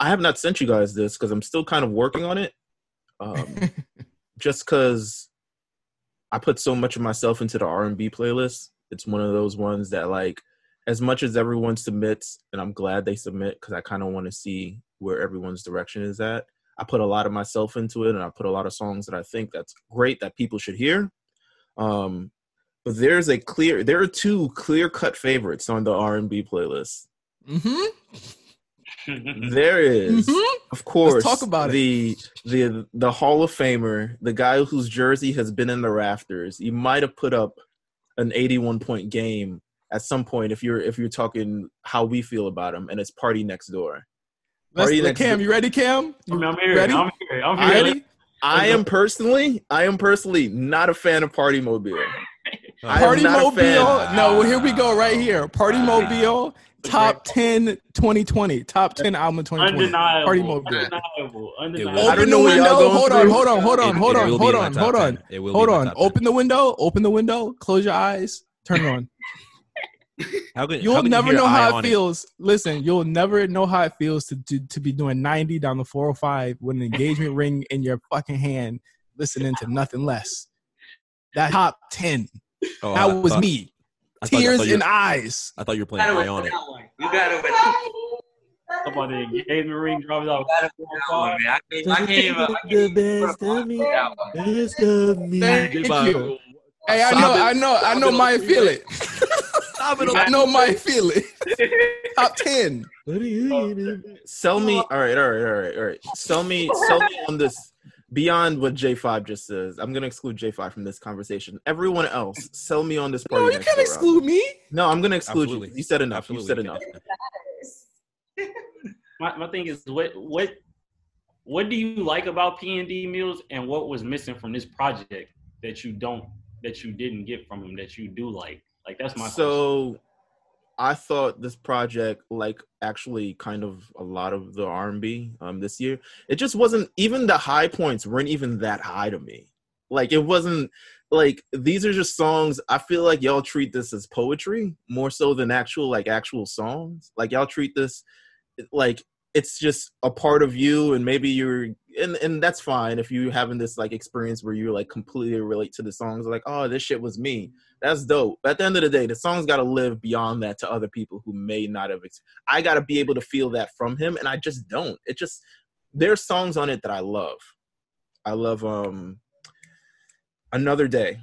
I have not sent you guys this because I'm still kind of working on it. Um, just because I put so much of myself into the R and B playlist, it's one of those ones that like, as much as everyone submits, and I'm glad they submit because I kind of want to see where everyone's direction is at. I put a lot of myself into it, and I put a lot of songs that I think that's great that people should hear. Um, but there's a clear, there are two clear cut favorites on the R and B playlist. mm-hmm. There is, Mhm. of course, talk about it. the the the Hall of Famer, the guy whose jersey has been in the rafters. You might have put up an 81 point game at some point if you're if you're talking how we feel about him, and it's Party Next Door. Let's, Party next Cam, door. you ready, Cam? I You mean, I'm here. ready? I'm here. I'm here. ready? I am personally, I am personally not a fan of Party Mobile. Party Mobile. fan. No, here we go right here. Party Mobile top 10 2020. Top 10 album 2020. Undeniable. Party Mobile. Undeniable. Undeniable. Open the window. Hold on, hold on, hold on, hold on, hold on, hold on. Hold be in my on. Open the window. Open the window. Close your eyes. Turn it on. How can, You'll can you never know how it feels. Listen, you'll never know how it feels to, to to be doing 90 down the 405 with an engagement ring in your fucking hand, listening to nothing less. That top 10. Oh, That I was thought- me. I Tears thought in eyes. I thought you were playing eye on it. You got it with that Talk about the engagement ring drops out. I can't, I can't even. I can't even put a line on that one. Thank you. Hey, I Stop know. I know, I know it. my feel it. Stop it. I know my feel it. Top 10. Sell me. All right, all right, all right, all right. Sell me, sell me on this. Beyond what J5 just says, I'm gonna exclude J5 from this conversation. Everyone else, sell me on this party. No, you can't door exclude me. No, I'm gonna exclude Absolutely. you. You said enough. Absolutely. You said enough. My, my thing is what what what do you like about P and D meals, and what was missing from this project that you don't that you didn't get from him that you do like? Like that's my question. so I thought this project, like actually kind of a lot of the R&B um, this year, it just wasn't even the high points weren't even that high to me. Like it wasn't like these are just songs. I feel like y'all treat this as poetry more so than actual like actual songs. Like y'all treat this like it's just a part of you and maybe you're and and that's fine if you having this like experience where you like completely relate to the songs like oh this shit was me that's dope but at the end of the day the song's got to live beyond that to other people who may not have ex- i got to be able to feel that from him and i just don't it just there's songs on it that i love i love um another day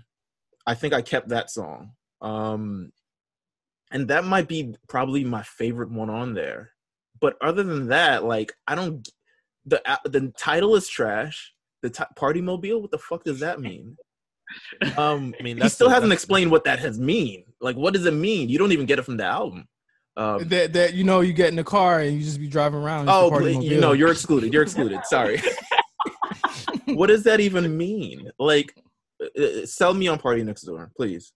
i think i kept that song um and that might be probably my favorite one on there but other than that, like I don't. The the title is trash. The t- party mobile. What the fuck does that mean? Um, I mean, he still the- hasn't that's- explained what that has mean. Like, what does it mean? You don't even get it from the album. Um, That that you know you get in the car and you just be driving around. oh, the party but, you know, you're excluded. You're excluded. Sorry. what does that even mean? Like, uh, uh, sell me on Party Next Door, please.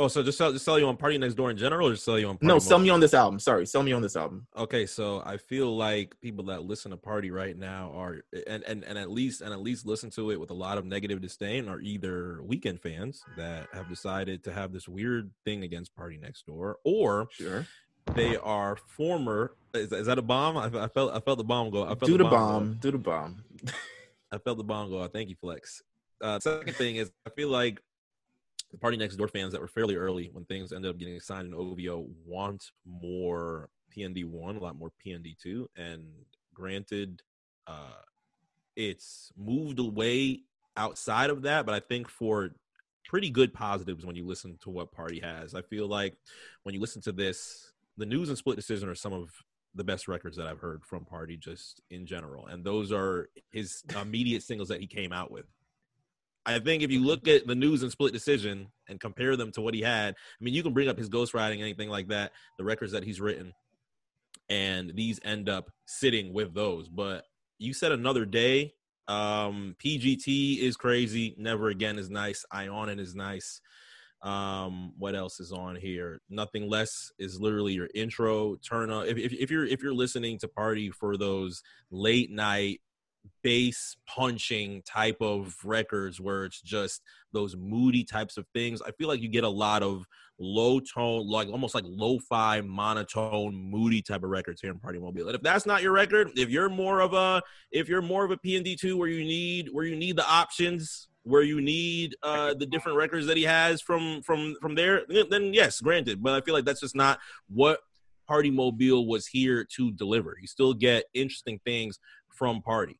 Oh, so just sell, just sell you on Party Next Door in general, or just sell you on? Party No, sell Mode? me on this album. Sorry, sell me on this album. Okay, so I feel like people that listen to Party right now are and, and and at least and at least listen to it with a lot of negative disdain are either Weeknd fans that have decided to have this weird thing against Party Next Door, or Sure. they are former. Is, is that a bomb? I, I felt I felt the bomb go. I felt Do the go. bomb. Do the bomb. I felt the bomb go. Thank you, Flex. Uh, second thing is, I feel like the Party Next Door fans that were fairly early when things ended up getting signed in OVO want more PND one, a lot more PND two, and granted, uh, it's moved away outside of that, but I think for pretty good positives when you listen to what Party has. I feel like when you listen to this, the news and split decision are some of the best records that I've heard from Party just in general. And those are his immediate singles that he came out with. I think if you look at the news and split decision and compare them to what he had, I mean, you can bring up his ghostwriting, anything like that, the records that he's written, and these end up sitting with those. But you said another day. Um, PGT is crazy. Never again is nice. Eye On It is nice. Um, what else is on here? Nothing less is literally your intro. Turn up if, if if you're if you're listening to party for those late night bass punching type of records where it's just those moody types of things. I feel like you get a lot of low tone, like almost like lo-fi, monotone, moody type of records here in Party Mobile. And if that's not your record, if you're more of a if you're more of a PND two where you need where you need the options, where you need uh the different records that he has from from from there, then yes, granted. But I feel like that's just not what Party Mobile was here to deliver. You still get interesting things from Party.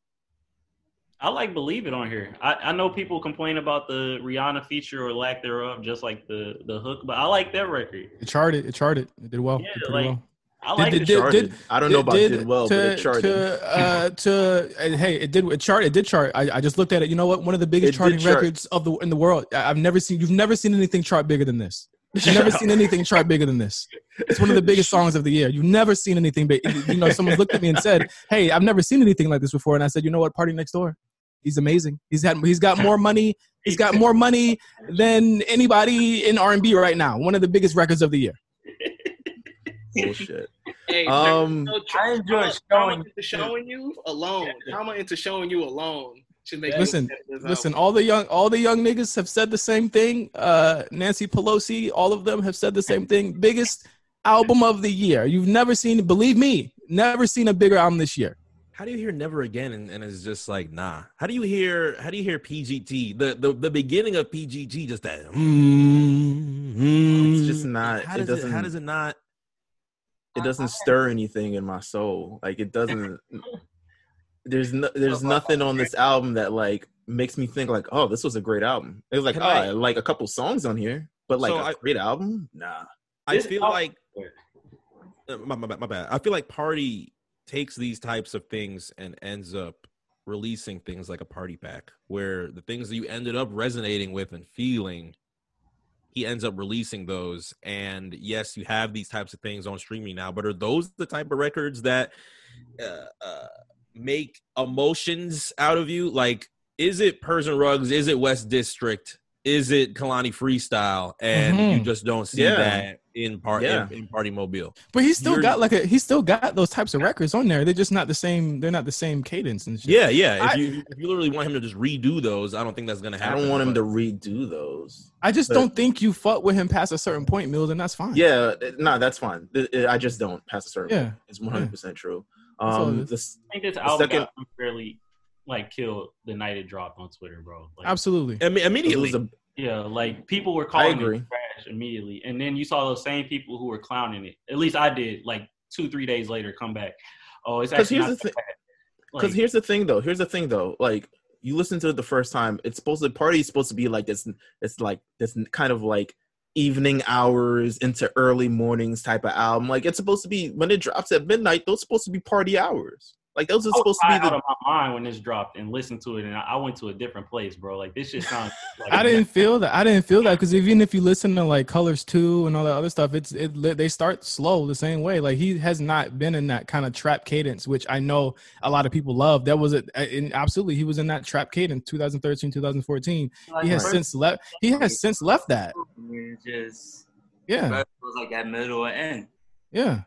I like Believe It on here. I, I know people complain about the Rihanna feature or lack thereof, just like the the hook, but I like that record. It charted. It charted. It did well. Yeah, did like, well. I like did- the did- Charted. I don't know about did, well, to, but it charted. To, uh, to uh, hey, it did. It chart. It did chart. I, I just looked at it. You know what? One of the biggest It charting chart. records of the in the world. I- I've never seen. You've never seen anything chart bigger than this. You've never seen anything chart bigger than this. It's one of the biggest songs of the year. You've never seen anything big. You know, someone looked at me and said, "Hey, I've never seen anything like this before." And I said, "You know what? Party next door. He's amazing. He's had. He's got more money. He's got more money than anybody in R and B right now. One of the biggest records of the year. Bullshit. Hey, Um, no, I enjoy trauma- showing- trauma into showing you alone. Trauma into showing you alone should make. Listen, look at this Listen, all the young all the young niggas have said the same thing. Uh Nancy Pelosi, all of them have said the same thing. Biggest album of the year. You've never seen believe me, never seen a bigger album this year. How do you hear never again and, and it's just like nah? How do you hear how do you hear PGT the the, the beginning of PGT just that mm, mm. It's just not- how it does it, how doesn't- it not it doesn't stir anything in my soul. Like it doesn't. There's no, there's nothing on this album that like makes me think like, oh, this was a great album. It was like, Can oh, I- I like a couple songs on here, but like So a I- great album, nah. I This feel album- like uh, my, my, bad- my bad. I feel like Party takes these types of things and ends up releasing things like a party pack where the things that you ended up resonating with and feeling he ends up releasing those. And yes you have these types of things on streaming now but are those the type of records that uh, uh, make emotions out of you? Like is it Persian Rugs? Is it West District? Is it Kehlani Freestyle? And you Mhm. just don't see Yeah. that in part Yeah. in, in Party Mobile But he's still You're- got like a he's still got those types of records on there. They're just not the same. They're not the same cadence and shit. yeah yeah if I- you if you literally want him to just redo those I don't think that's gonna happen. I don't want him to redo those. I just But- don't think you fuck with him past a certain point, Mills, and that's fine. Yeah, no, that's fine. I just don't pass a certain. Yeah. point. It's 100 percent true. That's all it Um, is. this I think this album second- got unfairly like killed the night it dropped on Twitter, bro. Like, Absolutely. Imme- it immediately was a yeah, like people were calling it trash immediately, and then you saw those same people who were clowning it. At least I did. Like two, three days later, come back. Oh, it's actually here's thing- bad. Because Like, here's the thing, though. Here's the thing, though. Like you listen to it the first time, it's supposed to party is supposed to be like this. It's like this kind of like evening hours into early mornings type of album. Like it's supposed to be when it drops at midnight. Those supposed to be party hours. Like those are oh, supposed to be high out of my mind when this dropped and listened to it, and I I went to a different place, bro. Like this shit sounds. Like I didn't feel that. I didn't feel that because even if you listen to like Colors Two and all that other stuff, it's it they start slow the same way. Like he has not been in that kind of trap cadence, which I know a lot of people love. That was it. And absolutely, he was in that trap cadence 2013, 2014. Like, He has first- since left. He has since left that. It's just Yeah, it was like that middle and end. yeah.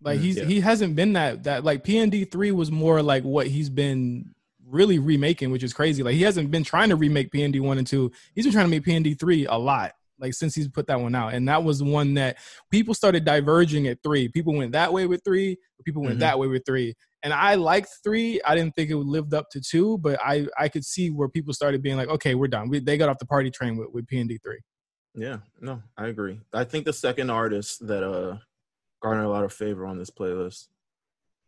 Like Mm, he's yeah. he hasn't been that that like PND three was more like what he's been really remaking, which is crazy. Like he hasn't been trying to remake PND one and two. He's been trying to make PND three a lot. Like since he's put that one out, and that was one that people started diverging at three. People went that way with three. People went Mhm. that way with three. And I liked three. I didn't think it lived up to two, but I I could see where people started being like, okay, we're done. We, they got off the party train with with PND three. Yeah, no, I agree. I think the second artist that uh garnered a lot of favor on this playlist,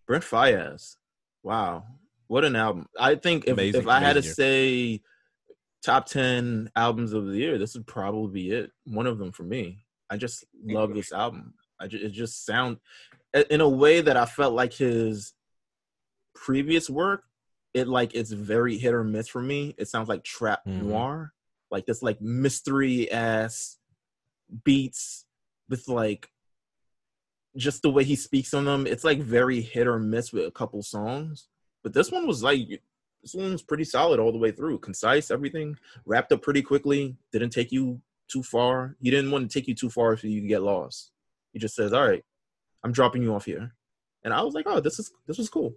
Brent Faiyaz. Wow, what an album! I think if Amazing, if I had to say top ten albums of the year, this would probably be it. One of them for me. I just love this album. I just, it just sound in a way that I felt like his previous work. It like it's very hit or miss for me. It sounds like trap Mhm. noir, like this like mystery ass beats with like just the way he speaks on them. It's like very hit or miss with a couple songs. But this one was like this one was pretty solid all the way through. Concise, everything wrapped up pretty quickly. Didn't take you too far. He didn't want to take you too far so you get lost. He just says, "All right, I'm dropping you off here," and I was like, "Oh, this is this was cool."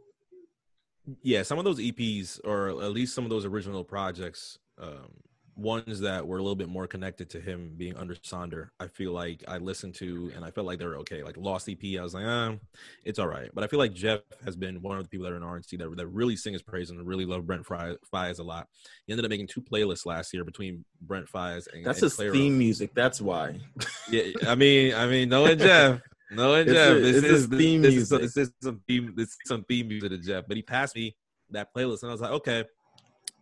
yeah, some of those EPs, or at least some of those original projects, um, ones that were a little bit more connected to him being under Sonder, I feel like I listened to and I felt like they were okay. Like Lost EP, I was like, ah, it's all right. But I feel like Jeff has been one of the people that are in RNC that, that really sing his praise and really love Brent Fry- Fires a lot. He ended up making two playlists last year between Brent Faiyaz and That's and his Clairo. theme music. That's why. Yeah, I mean, I mean, knowing Jeff, knowing It's Jeff, a- this is theme this is, music. this is some theme, this is some theme music to Jeff. But he passed me that playlist, and I was like, okay,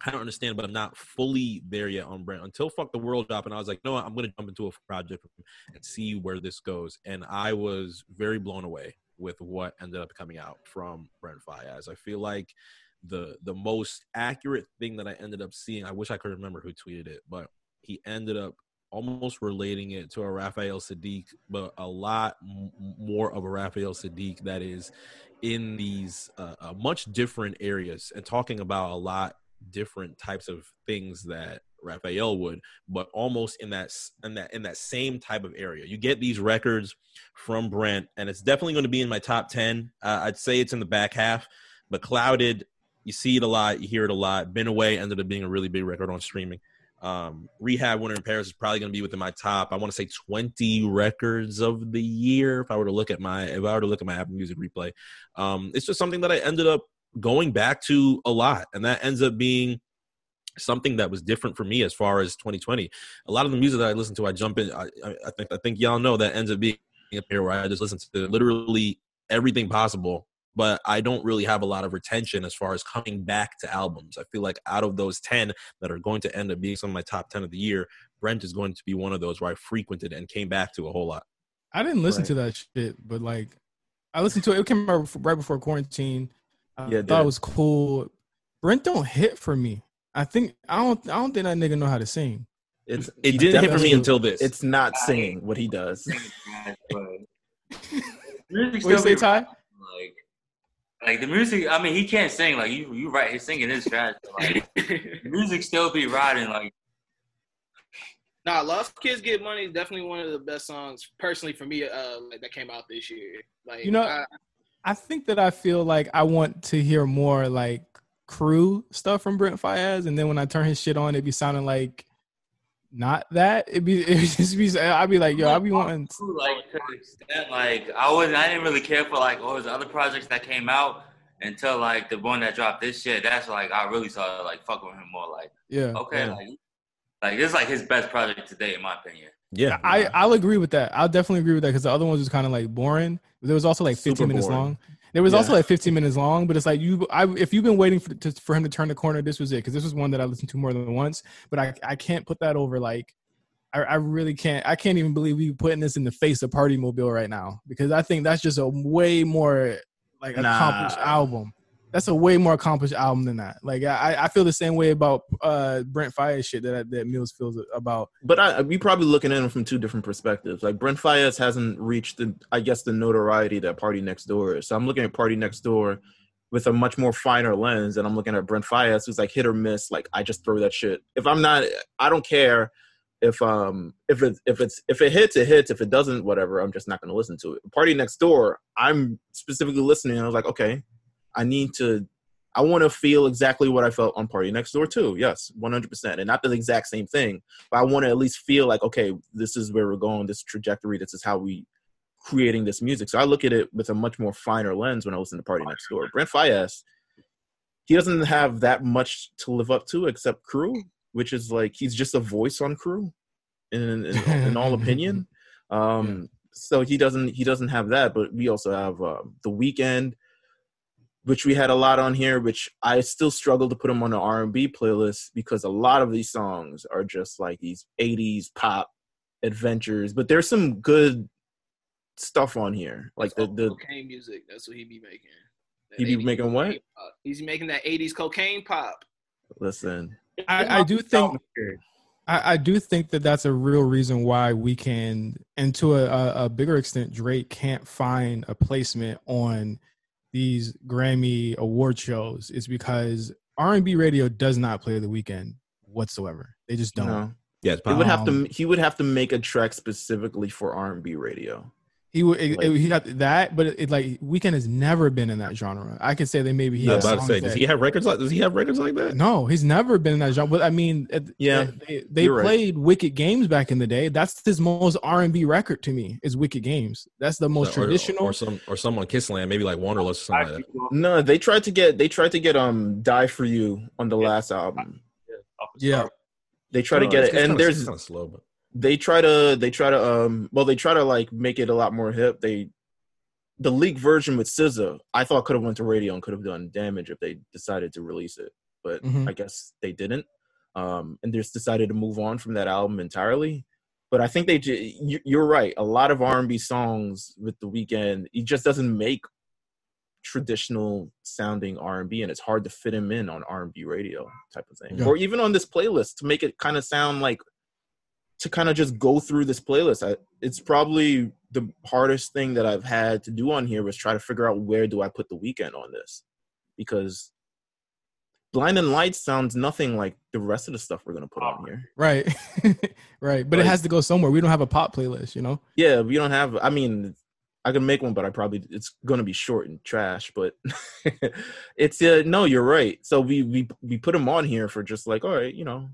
I don't understand, but I'm not fully there yet on Brent until "Fuck the World" drop, and I was like, no, I'm gonna jump into a project and see where this goes, and I was very blown away with what ended up coming out from Brent Faiyaz. I feel like the the most accurate thing that I ended up seeing. I wish I could remember who tweeted it, but he ended up almost relating it to a Raphael Saadiq, but a lot m- more of a Raphael Saadiq that is in these uh, uh, much different areas and talking about a lot different types of things that Raphael would, but almost in that in that in that same type of area. You get these records from Brent, and it's definitely going to be in my top ten. Uh, I'd say it's in the back half, but Clouded, you see it a lot, you hear it a lot. Been Away ended up being a really big record on streaming. Um, Rehab Winter in Paris is probably going to be within my top. I want to say 20 records of the year. If I were to look at my, if I were to look at my Apple Music replay, um, it's just something that I ended up going back to a lot, and that ends up being something that was different for me as far as 2020. A lot of the music that I listen to, I jump in. I, I I think I think y'all know that ends up being a pair where I just listen to literally everything possible but I don't really have a lot of retention as far as coming back to albums. I feel like out of those 10 that are going to end up being some of my top 10 of the year, Brent is going to be one of those where I frequented and came back to a whole lot. I didn't listen Right. to that shit, but like I listened to it. It came out right before quarantine. I Yeah, it thought it was cool. Brent don't hit for me. I think I don't. I don't think that nigga know how to sing. It's It didn't hit for me until this. It's not singing what he does. Music What you still say, be Ty? like, like the music. I mean, he can't sing. Like you, you right. His singing is trash. Like, music still be riding. Like Nah, Love Kids Get Money is definitely one of the best songs, personally for me, uh, like, that came out this year. Like, You know- I, I think that I feel like I want to hear more like crew stuff from Brent Fayez, and then when I turn his shit on, it be sounding like not that. It be it just be. I'd be like, yo, I'd be wanting. like to an extent, like I wasn't. I didn't really care for like all his other projects that came out until like the one that dropped this shit. That's like I really started like fucking with him more. Like Yeah, okay, yeah. like like this is like his best project today, in my opinion. Yeah. I I'll agree with that. I'll definitely agree with that because the other ones was kind of like boring. There was also like 15 Super minutes boring. long. There was Yeah. also like 15 minutes long, but it's like you. I if you've been waiting for to, for him to turn the corner, this was it because this was one that I listened to more than once. But I I can't put that over like. I, I really can't. I can't even believe we putting this in the face of Party Mobile right now because I think that's just a way more like Nah. accomplished album. That's a way more accomplished album than that. Like I, I feel the same way about uh Brent Faiyaz shit that that Mills feels about. But I, we probably looking at it from two different perspectives. Like Brent Faiyaz hasn't reached the, I guess, the notoriety that Party Next Door is. So I'm looking at Party Next Door with a much more finer lens, and I'm looking at Brent Faiyaz, who's like hit or miss. Like I just throw that shit. If I'm not, I don't care if um if it if it's if it hits it hits if it doesn't whatever i'm just not going to listen to it party next door i'm specifically listening i was like okay i need to i want to feel exactly what i felt on party next door too yes 100% and not the exact same thing but i want to at least feel like okay this is where we're going this trajectory this is how we creating this music so i look at it with a much more finer lens when i listen to party next door. Brent Faiyaz, he doesn't have that much to live up to except crew which is like he's just a voice on crew in in, in all opinion. Um so he doesn't he doesn't have that but we also have uh, the Weeknd which we had a lot on here which i still struggle to put them on the r&b playlist because a lot of these songs are just like these 80s pop adventures but there's some good stuff on here like the the cocaine music that's what he be making. He be making what? pop. he's making that 80s cocaine pop. Listen. I, I do think I, I, do think that that's a real reason why we can, and to a, a, bigger extent, Drake can't find a placement on these Grammy award shows is because R and B radio does not play the Weeknd whatsoever. They just don't. No. Yes, it would have to. Um, he would have to make a track specifically for R and B radio. He would like, he got that, but it, it, like Weeknd has never been in that genre. I could say they maybe he. about to say, does he have records like? Does he have records like that? No, he's never been in that genre. But I mean, yeah, they, they played right. Wicked Games back in the day. That's his most R and B record to me. Is Wicked Games. That's the most or, traditional. Or, some or some on Kissland, maybe like Wanderlust or something like that. No, they tried to get they tried to get um Die for You on the yeah. last album. Yeah, they try to get it, and there's kind of slow, but they try to they try to um well they try to like make it a lot more hip. They the leak version with SZA, I thought could have went to radio and could have done damage if they decided to release it, but mm-hmm. I guess they didn't. Um, and just decided to move on from that album entirely. But I think they, you're right. A lot of R&B songs with the Weeknd, he just doesn't make traditional sounding R&B, and it's hard to fit him in on R&B radio type of thing, yeah. or even on this playlist to make it kind of sound like to kind of just go through this playlist. I, it's probably the hardest thing that I've had to do on here was try to figure out where do I put the Weeknd on this because Blind and Light sounds nothing like the rest of the stuff we're gonna put on here. Right, right. But like, it has to go somewhere. We don't have a pop playlist, you know. Yeah, we don't have. I mean, I can make one, but I probably it's gonna be short and trash. But it's uh, no, you're right. So we we we put them on here for just like, all right, you know,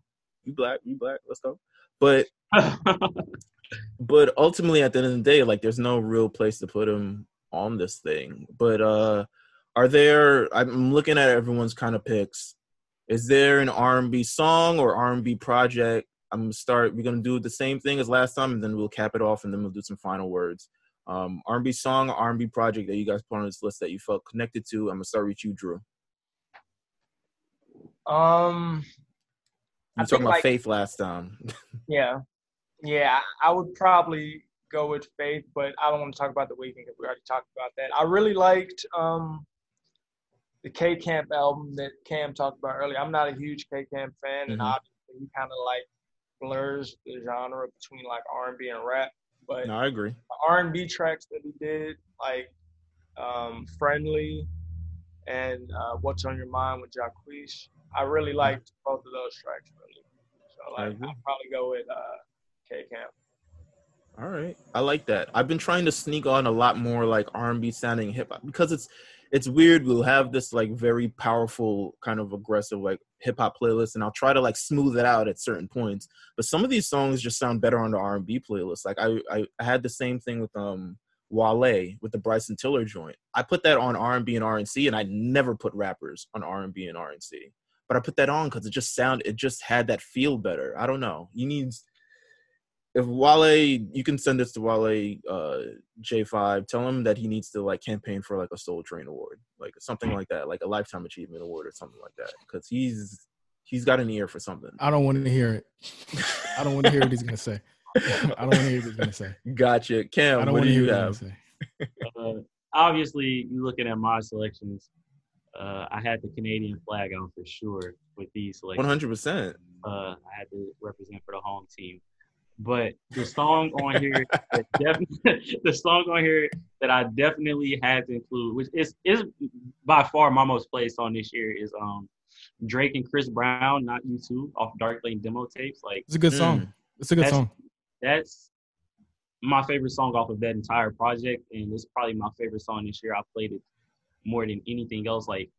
you black, you black, let's go. But but ultimately at the end of the day like there's no real place to put him on this thing. But uh are there i'm looking at everyone's kind of picks. Is there an r&b song or r&b project? I'm gonna start we're gonna do the same thing as last time and then we'll cap it off and then we'll do some final words. Um r&b song or r&b project that you guys put on this list that you felt connected to i'm gonna start with you drew. Um you talking about like, faith last time. Yeah yeah, I would probably go with Faith, but I don't want to talk about the Weeknd because we already talked about that. I really liked um, the K Camp album that Cam talked about earlier. I'm not a huge K Camp fan, mm-hmm. and obviously he kind of like blurs the genre between like R&B and rap. But no, I agree. R&B tracks that he did, like um, "Friendly" and uh, "What's on Your Mind" with Jacquees, I really mm-hmm. liked both of those tracks. Really, so like I'd probably go with. Uh, K Camp. All right, I like that. I've been trying to sneak on a lot more like R&B sounding hip hop because it's it's weird. We'll have this like very powerful kind of aggressive like hip hop playlist, and I'll try to like smooth it out at certain points. But some of these songs just sound better on the R&B playlist. Like I I, I had the same thing with um Wale with the Bryson Tiller joint. I put that on R&B and R&C, and I never put rappers on R&B and R&C. But I put that on because it just sound it just had that feel better. I don't know. You need if Wale, you can send this to Wale uh, J5. Tell him that he needs to like campaign for like a Soul Train award, like something like that, like a lifetime achievement award or something like that, because he's he's got an ear for something. I don't want to hear it. I don't want to hear what he's gonna say. I don't want to hear what he's gonna say. Gotcha, Cam. What do you have? uh, obviously, you're looking at my selections. uh, I had the Canadian flag on for sure with these. Like, One hundred percent. uh, I had to represent for the home team. But the song on here, that def- the song on here that I definitely had to include, which is is by far my most played song this year, is um Drake and Chris Brown, Not You Too, off Dark Lane demo tapes. Like It's a good Mm. song. It's a good That's- song. that's my favorite song off of that entire project, and it's probably my favorite song this year. I played it more than anything else. Like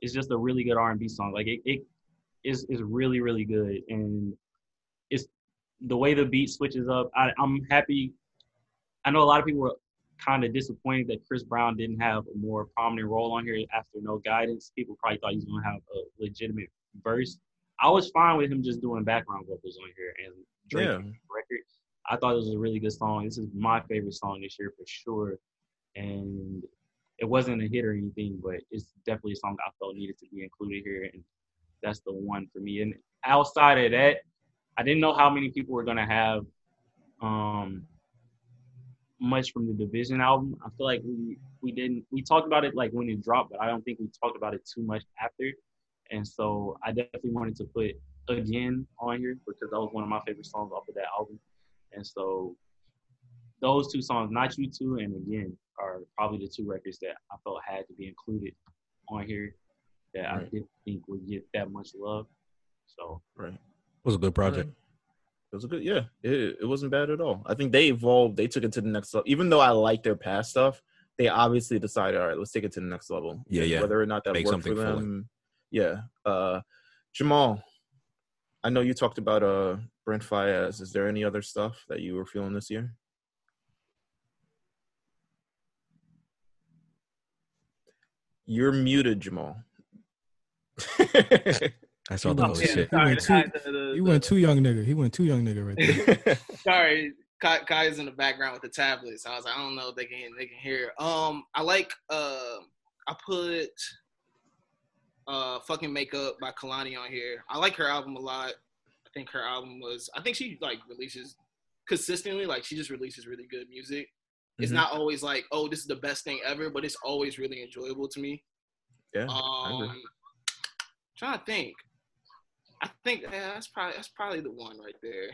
it's just a really good R and B song. Like it, it is is really really good, and it's the way the beat switches up. I, I'm happy. I know a lot of people were kind of disappointed that Chris Brown didn't have a more prominent role on here after no guidance. People probably thought he was going to have a legitimate verse. I was fine with him just doing background vocals on here and Drake Yeah. record. I thought it was a really good song. This is my favorite song this year for sure. And it wasn't a hit or anything, but it's definitely a song I felt needed to be included here. And that's the one for me. And outside of that, I didn't know how many people were gonna have um much from the dvsn album. I feel like we we didn't we talked about it like when it dropped, but I don't think we talked about it too much after. And so I definitely wanted to put again on here because that was one of my favorite songs off of that album. And so those two songs, Not You Too and Again, are probably the two records that I felt had to be included on here that I didn't think would get that much love. So Right. Was a good project. It was a good, yeah. It, it wasn't bad at all. I think they evolved. They took it to the next level. Even though I like their past stuff, they obviously decided, all right, let's take it to the next level. Yeah, And yeah. Whether or not that Make worked for them, yeah. Uh, Jamal, I know you talked about uh Brent Faiyaz. Is there any other stuff that you were feeling this year? You're muted, Jamal. I saw the Oh, holy yeah. shit. He went Sorry, too- the- the- He went too young nigga. He went too young nigga right there. Sorry, Kai, Kai is in the background with the tablet, so I was like, I don't know if they can they can hear. Um, I like uh, I put uh, fucking makeup by Kehlani on here. I like her album a lot. I think her album was. I think she like releases consistently. Like she just releases really good music. It's Mhm. not always like, oh, this is the best thing ever, but it's always really enjoyable to me. Yeah, I agree. Um, trying to think. I think yeah, that's probably that's probably the one right there.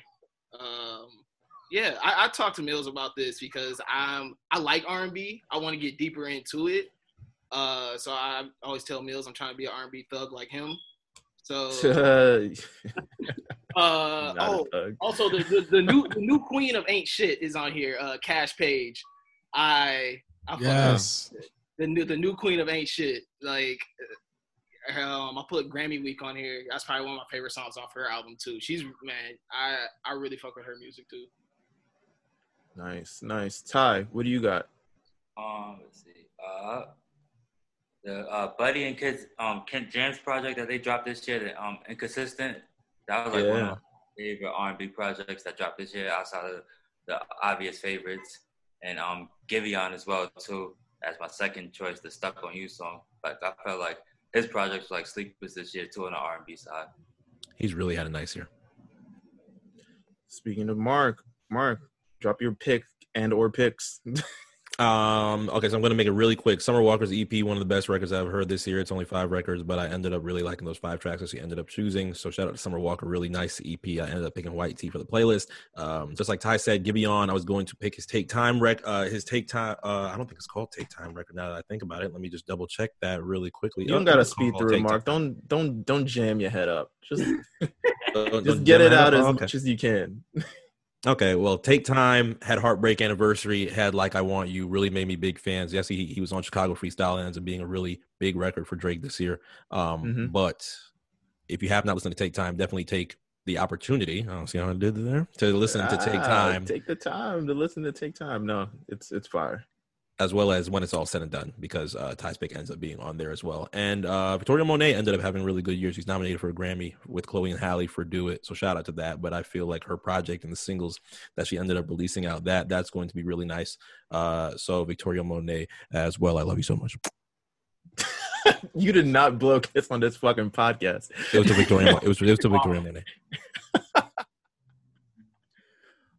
Um, yeah, I, I talked to Mills about this because I'm I like R&B. I want to get deeper into it. Uh, so I always tell Mills I'm trying to be an R and B thug like him. So uh, oh, also the, the the new the new queen of ain't shit is on here. Uh, Kaash Paige. I I yes. the new the new queen of ain't shit. Like um I put Grammy Week on here. That's probably one of my favorite songs off her album too. She's man, I I really fuck with her music too. Nice, nice. Ty, what do you got? Um, let's see. Uh, the uh, Buddy and Kids um Kent Jamz project that they dropped this year, the um Inconsistent. That was like one Yeah. of my favorite R&B projects that dropped this year, outside of the obvious favorites, and um Giveon as well too. As my second choice, the Stuck on You song. Like I felt like his projects were like Sleepers this year too on the R&B side. He's really had a nice year. Speaking of Mark, Mark, drop your pick and or picks. Um, okay, so I'm gonna make it really quick. Summer Walker's EP, one of the best records I've heard this year. It's only five records, but I ended up really liking those five tracks that she ended up choosing. So shout out to Summer Walker, really nice EP. I ended up picking White Tea for the playlist. Um, just like Ty said, Giveon, I was going to pick his Take Time rec. Uh, his Take Time. Uh, I don't think it's called Take Time record. Now that I think about it, let me just double check that really quickly. You don't Oh, gotta speed through it, Mark. Time. Don't don't don't jam your head up. Just Uh, just don't get it out as okay. much as you can. Okay, well, Take Time had Heartbreak Anniversary, had Like I Want You, really made me big fans. Yes, he, he was on Chicago Freestyle ends up being a really big record for Drake this year. Um, Mhm. But if you have not listened to Take Time, definitely take the opportunity. I don't see how I did there to listen to Take Ah, Time Take the time to listen to Take Time. No, it's it's fire. As well as when it's all said and done because uh, Ty's pick ends up being on there as well. And uh, Victoria Monet ended up having really good years. She's nominated for a Grammy with Chloe and Halle for Do It. So shout out to that. But I feel like her project and the singles that she ended up releasing out that that's going to be really nice. Uh, so Victoria Monet as well. I love you so much. you did not blow kiss on this fucking podcast. It was to Victoria. Mo- it was it was to Victoria Monet.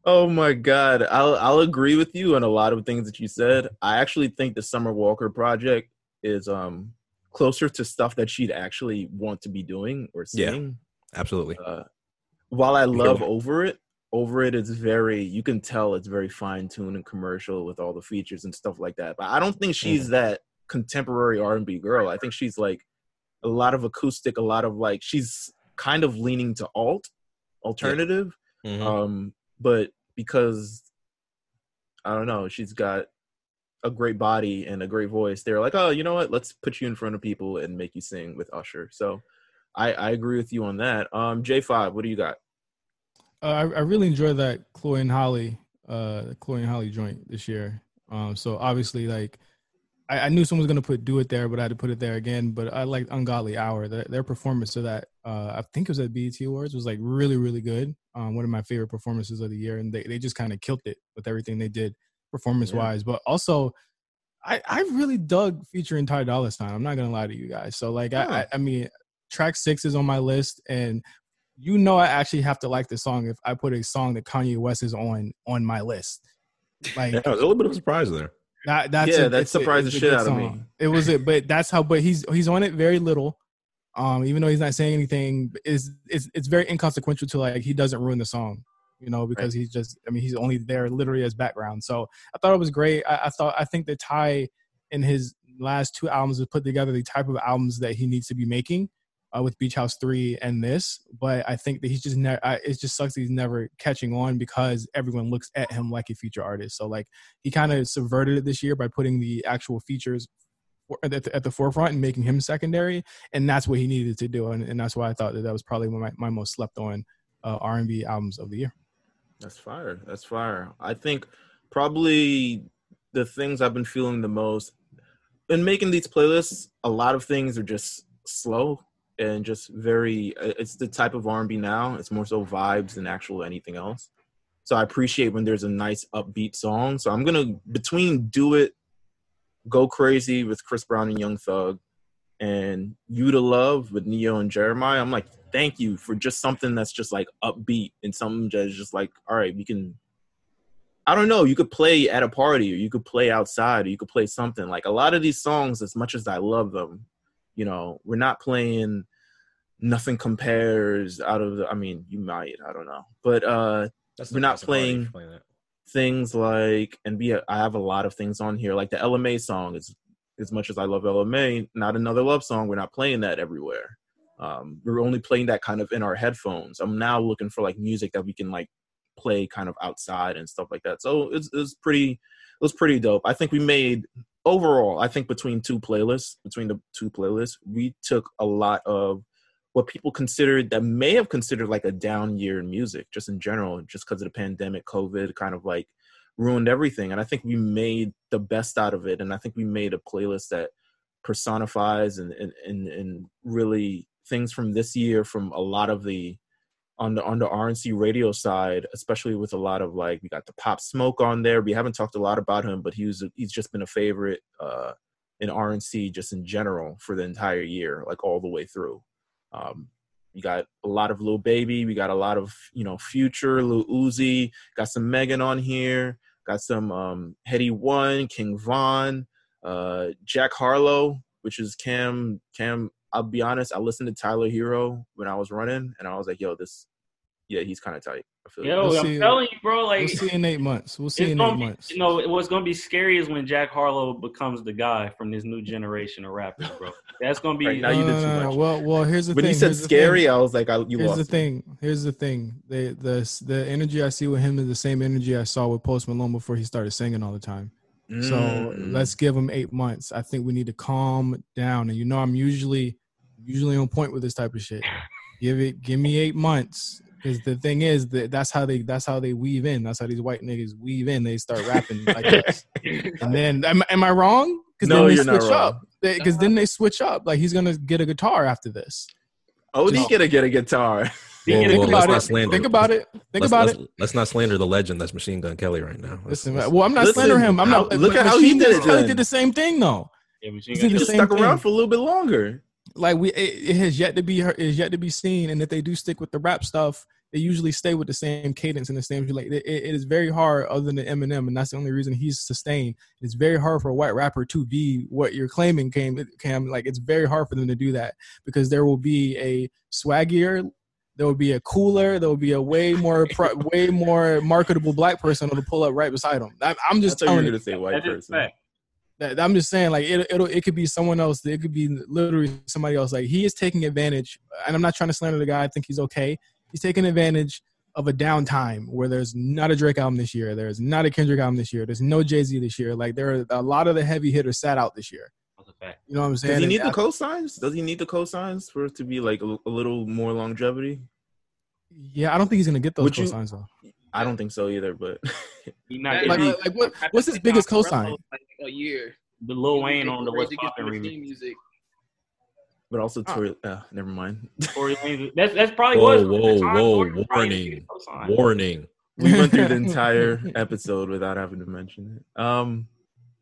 Oh my god, I'll I'll agree with you on a lot of things that you said. I actually think the Summer Walker project is um closer to stuff that she'd actually want to be doing or seeing. Yeah. Absolutely. Uh, while I love go. over it, over it is very you can tell it's very fine tuned and commercial with all the features and stuff like that. But I don't think she's that contemporary R and B girl. I think she's like a lot of acoustic, a lot of like she's kind of leaning to alt, alternative. Mhm. Um, but because I don't know, she's got a great body and a great voice. They're like, oh, you know what? Let's put you in front of people and make you sing with Usher. So I, I agree with you on that. Um, J five, what do you got? Uh, I, I really enjoyed that Chloe and Halle, uh, Chloe and Halle joint this year. Um, so obviously, like, I, I knew someone was gonna put do it there, but I had to put it there again. But I liked Ungodly Hour. Their, their performance of that, uh, I think it was at BET Awards, was like really, really good. Um, one of my favorite performances of the year, and they, they just kind of killed it with everything they did performance wise. But also, I, I really dug featuring Ty Dolla Sign. I'm not gonna lie to you guys. So like, I, I, I mean, track six is on my list, and you know I actually have to like the song if I put a song that Kanye West is on on my list. Like Yeah, was a little bit of a surprise there. that, that's Yeah, a- that it's a- surprised the shit out of me. It was it, but that's how. But he's he's on it very little. Um, even though he's not saying anything, is it's it's very inconsequential to like he doesn't ruin the song, you know, because he's just I mean he's only there literally as background. So I thought it was great. I, I thought I think that Ty in his last two albums has put together the type of albums that he needs to be making uh, with Beach House Three and this. But I think that he's just never. It just sucks that he's never catching on because everyone looks at him like a feature artist. So like he kind of subverted it this year by putting the actual features at the, at the forefront and making him secondary, and that's what he needed to do, and, and that's why I thought that that was probably my, my most slept on uh, R&B albums of the year. That's fire. That's fire. I think probably the things I've been feeling the most in making these playlists. A lot of things are just slow and just very. uh, It's the type of R&B now. It's more so vibes than actual anything else. So I appreciate when there's a nice upbeat song. So I'm gonna between "Do It," "Go Crazy" with Chris Brown and Young Thug, and "You to Love" with Ne-Yo and Jeremiah. I'm like, thank you for just something that's just like upbeat and something that's just like, all right, we can. I don't know. You could play at a party, or you could play outside, or you could play something. Like a lot of these songs, as much as I love them, you know, we're not playing. Nothing compares out of the. I mean, you might. I don't know, but uh That's We're not playing- that. Things like and be I have a lot of things on here like the Ella Mai song is as much as I love Ella Mai not another love song we're not playing that everywhere. Um we're only playing that kind of in our headphones. I'm now looking for like music that we can like play kind of outside and stuff like that. So it's it's pretty it was pretty dope. I think we made overall I think between two playlists between the two playlists we took a lot of what people considered that may have considered like a down year in music just in general just because of the pandemic covid kind of like ruined everything and i think we made the best out of it and i think we made a playlist that personifies and and and, and really things from this year from a lot of the on the on the RNC radio side, especially with a lot of like we got the Pop Smoke on there. We haven't talked a lot about him, but he was he's just been a favorite uh in RNC just in general for the entire year, like all the way through. Um, we got a lot of Lil Baby. We got a lot of you know Future, Lil Uzi. Got some Megan on here. Got some um, Headie One, King Von, uh, Jack Harlow, which is Cam. Cam. I'll be honest. I listened to Tyler Herro when I was running, and I was like, "Yo, this, yeah, he's kind of tight." I feel Yo, We'll I'm see. telling you, bro. Like, We'll see in eight months. We'll see in eight be, months. you know, what's gonna be scary is when Jack Harlow becomes the guy from this new generation of rappers, bro. That's gonna be. Right, now you did too much. Well, well, here's the thing. when thing. he said scary. I was like, I, "You Here's lost." the me. thing. Here's the thing. The the the energy I see with him is the same energy I saw with Post Malone before he started singing all the time. So Mm. let's give him eight months. I think we need to calm down. And you know, I'm usually usually on point with this type of shit. Give it, give me eight months. Because the thing is that that's how they that's how they weave in. That's how these white niggas weave in. They start rapping like this. And then am, am I wrong? Because No, then they you're not switch wrong. up. Because then they switch up. Like he's gonna get a guitar after this. Oh, Just- he gonna get a guitar. Whoa, whoa, Think let's about not it. Think about it. Think let's, about let's, it. Let's not slander the legend that's Machine Gun Kelly right now. Let's- Listen, let's- well, I'm not Listen, slandering him. I'm how- not. look but at how he did it Kelly did the same thing though. Yeah, but you He ain't did the same stuck around thing. for a little bit longer. Like we, it, it has yet to be heard, is yet to be seen. And if they do stick with the rap stuff, they usually stay with the same cadence and the same like it, it is very hard other than Eminem and that's the only reason he's sustained. It's very hard for a white rapper to be what you're claiming came cam like it's very hard for them to do that because there will be a swaggier there will be a cooler. There will be a way more, pro, way more marketable black person that'll pull up right beside him. I, am just That's telling you you. to say white person. That, I'm just saying, like it, it'll, it could be someone else. It could be literally somebody else. Like he is taking advantage, and I'm not trying to slander the guy. I think he's okay. He's taking advantage of a downtime where there's not a Drake album this year. There's not a Kendrick album this year. There's no Jay Z this year. Like there are a lot of the heavy hitters sat out this year. You know what I'm saying? Does he need And the cosigns? Does he need the cosigns for it to be like a, a little more longevity? Yeah, I don't think he's gonna get those Would you- though. I don't think so either. But He not Like, getting like, like, what, what's his biggest cosign? Like a year. the Lil Wayne on the Rage What's Poppin' remix. music. But also Oh. Tory. Uh, never mind. Tory Lanez. That's that's probably Whoa, was whoa, the time whoa! Tory Warning! get a cosign. Warning! we went through the entire episode without having to mention it. Um,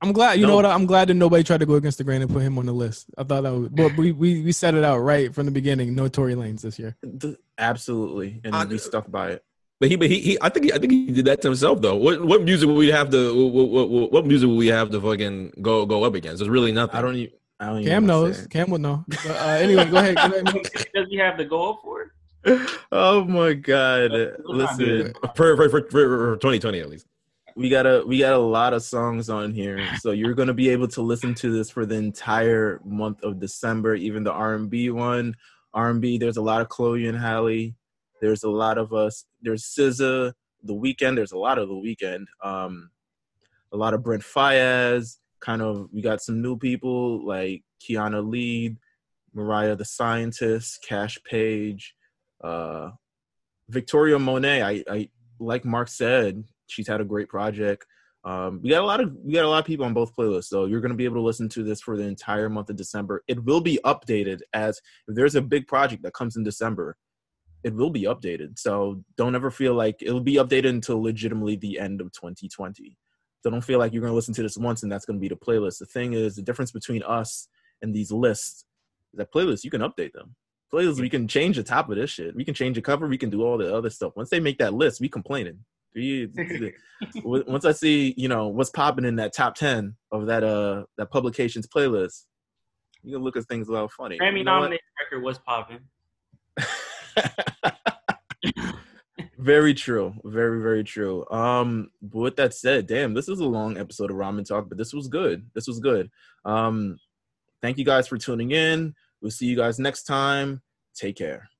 I'm glad. You No. know what? I'm glad that nobody tried to go against the grain and put him on the list. I thought that was, but we we we set it out right from the beginning. No Tory Lanez this year. th- absolutely, and I- we stuck by it. But he, but he, he, I think, he, I think he did that to himself though. What, what music would we have to, what, what, what music would we have to fucking go, go up against? There's really nothing. I don't even. I don't Cam wanna knows. Cam would know. But, uh, anyway, go ahead. Go ahead. Does he have the goal for it? it. oh my god! Listen, for, for, for, for, for 2020 at least. we got a we got a lot of songs on here, so you're gonna be able to listen to this for the entire month of December, even the R and B one. R and B. There's a lot of Chloe and Halle. There's a lot of us. There's SZA. The Weeknd. There's a lot of the Weeknd. Um, a lot of Brent Faiyaz. Kind of. We got some new people like Kiana Ledé, Mariah the Scientist, Kaash Paige, uh, Victoria Monet. I, I like Mark said, she's had a great project. Um, we got a lot of we got a lot of people on both playlists, so you're going to be able to listen to this for the entire month of December. It will be updated as if there's a big project that comes in December, it will be updated. So don't ever feel like it'll be updated until legitimately the end of 2020. So don't feel like you're going to listen to this once and that's going to be the playlist. The thing is, the difference between us and these lists is that playlists you can update them. Playlists we can change the top of this shit. We can change the cover. We can do all the other stuff. Once they make that list, we complaining. Once I see, you know, what's popping in that top ten of that uh that publications playlist, you can look at things a little funny. Grammy You know nominated record was popping. very true. Very, very true. Um, but with that said, damn, this is a long episode of Ramen Talk, but this was good. This was good. Um, thank you guys for tuning in. We'll see you guys next time. Take care.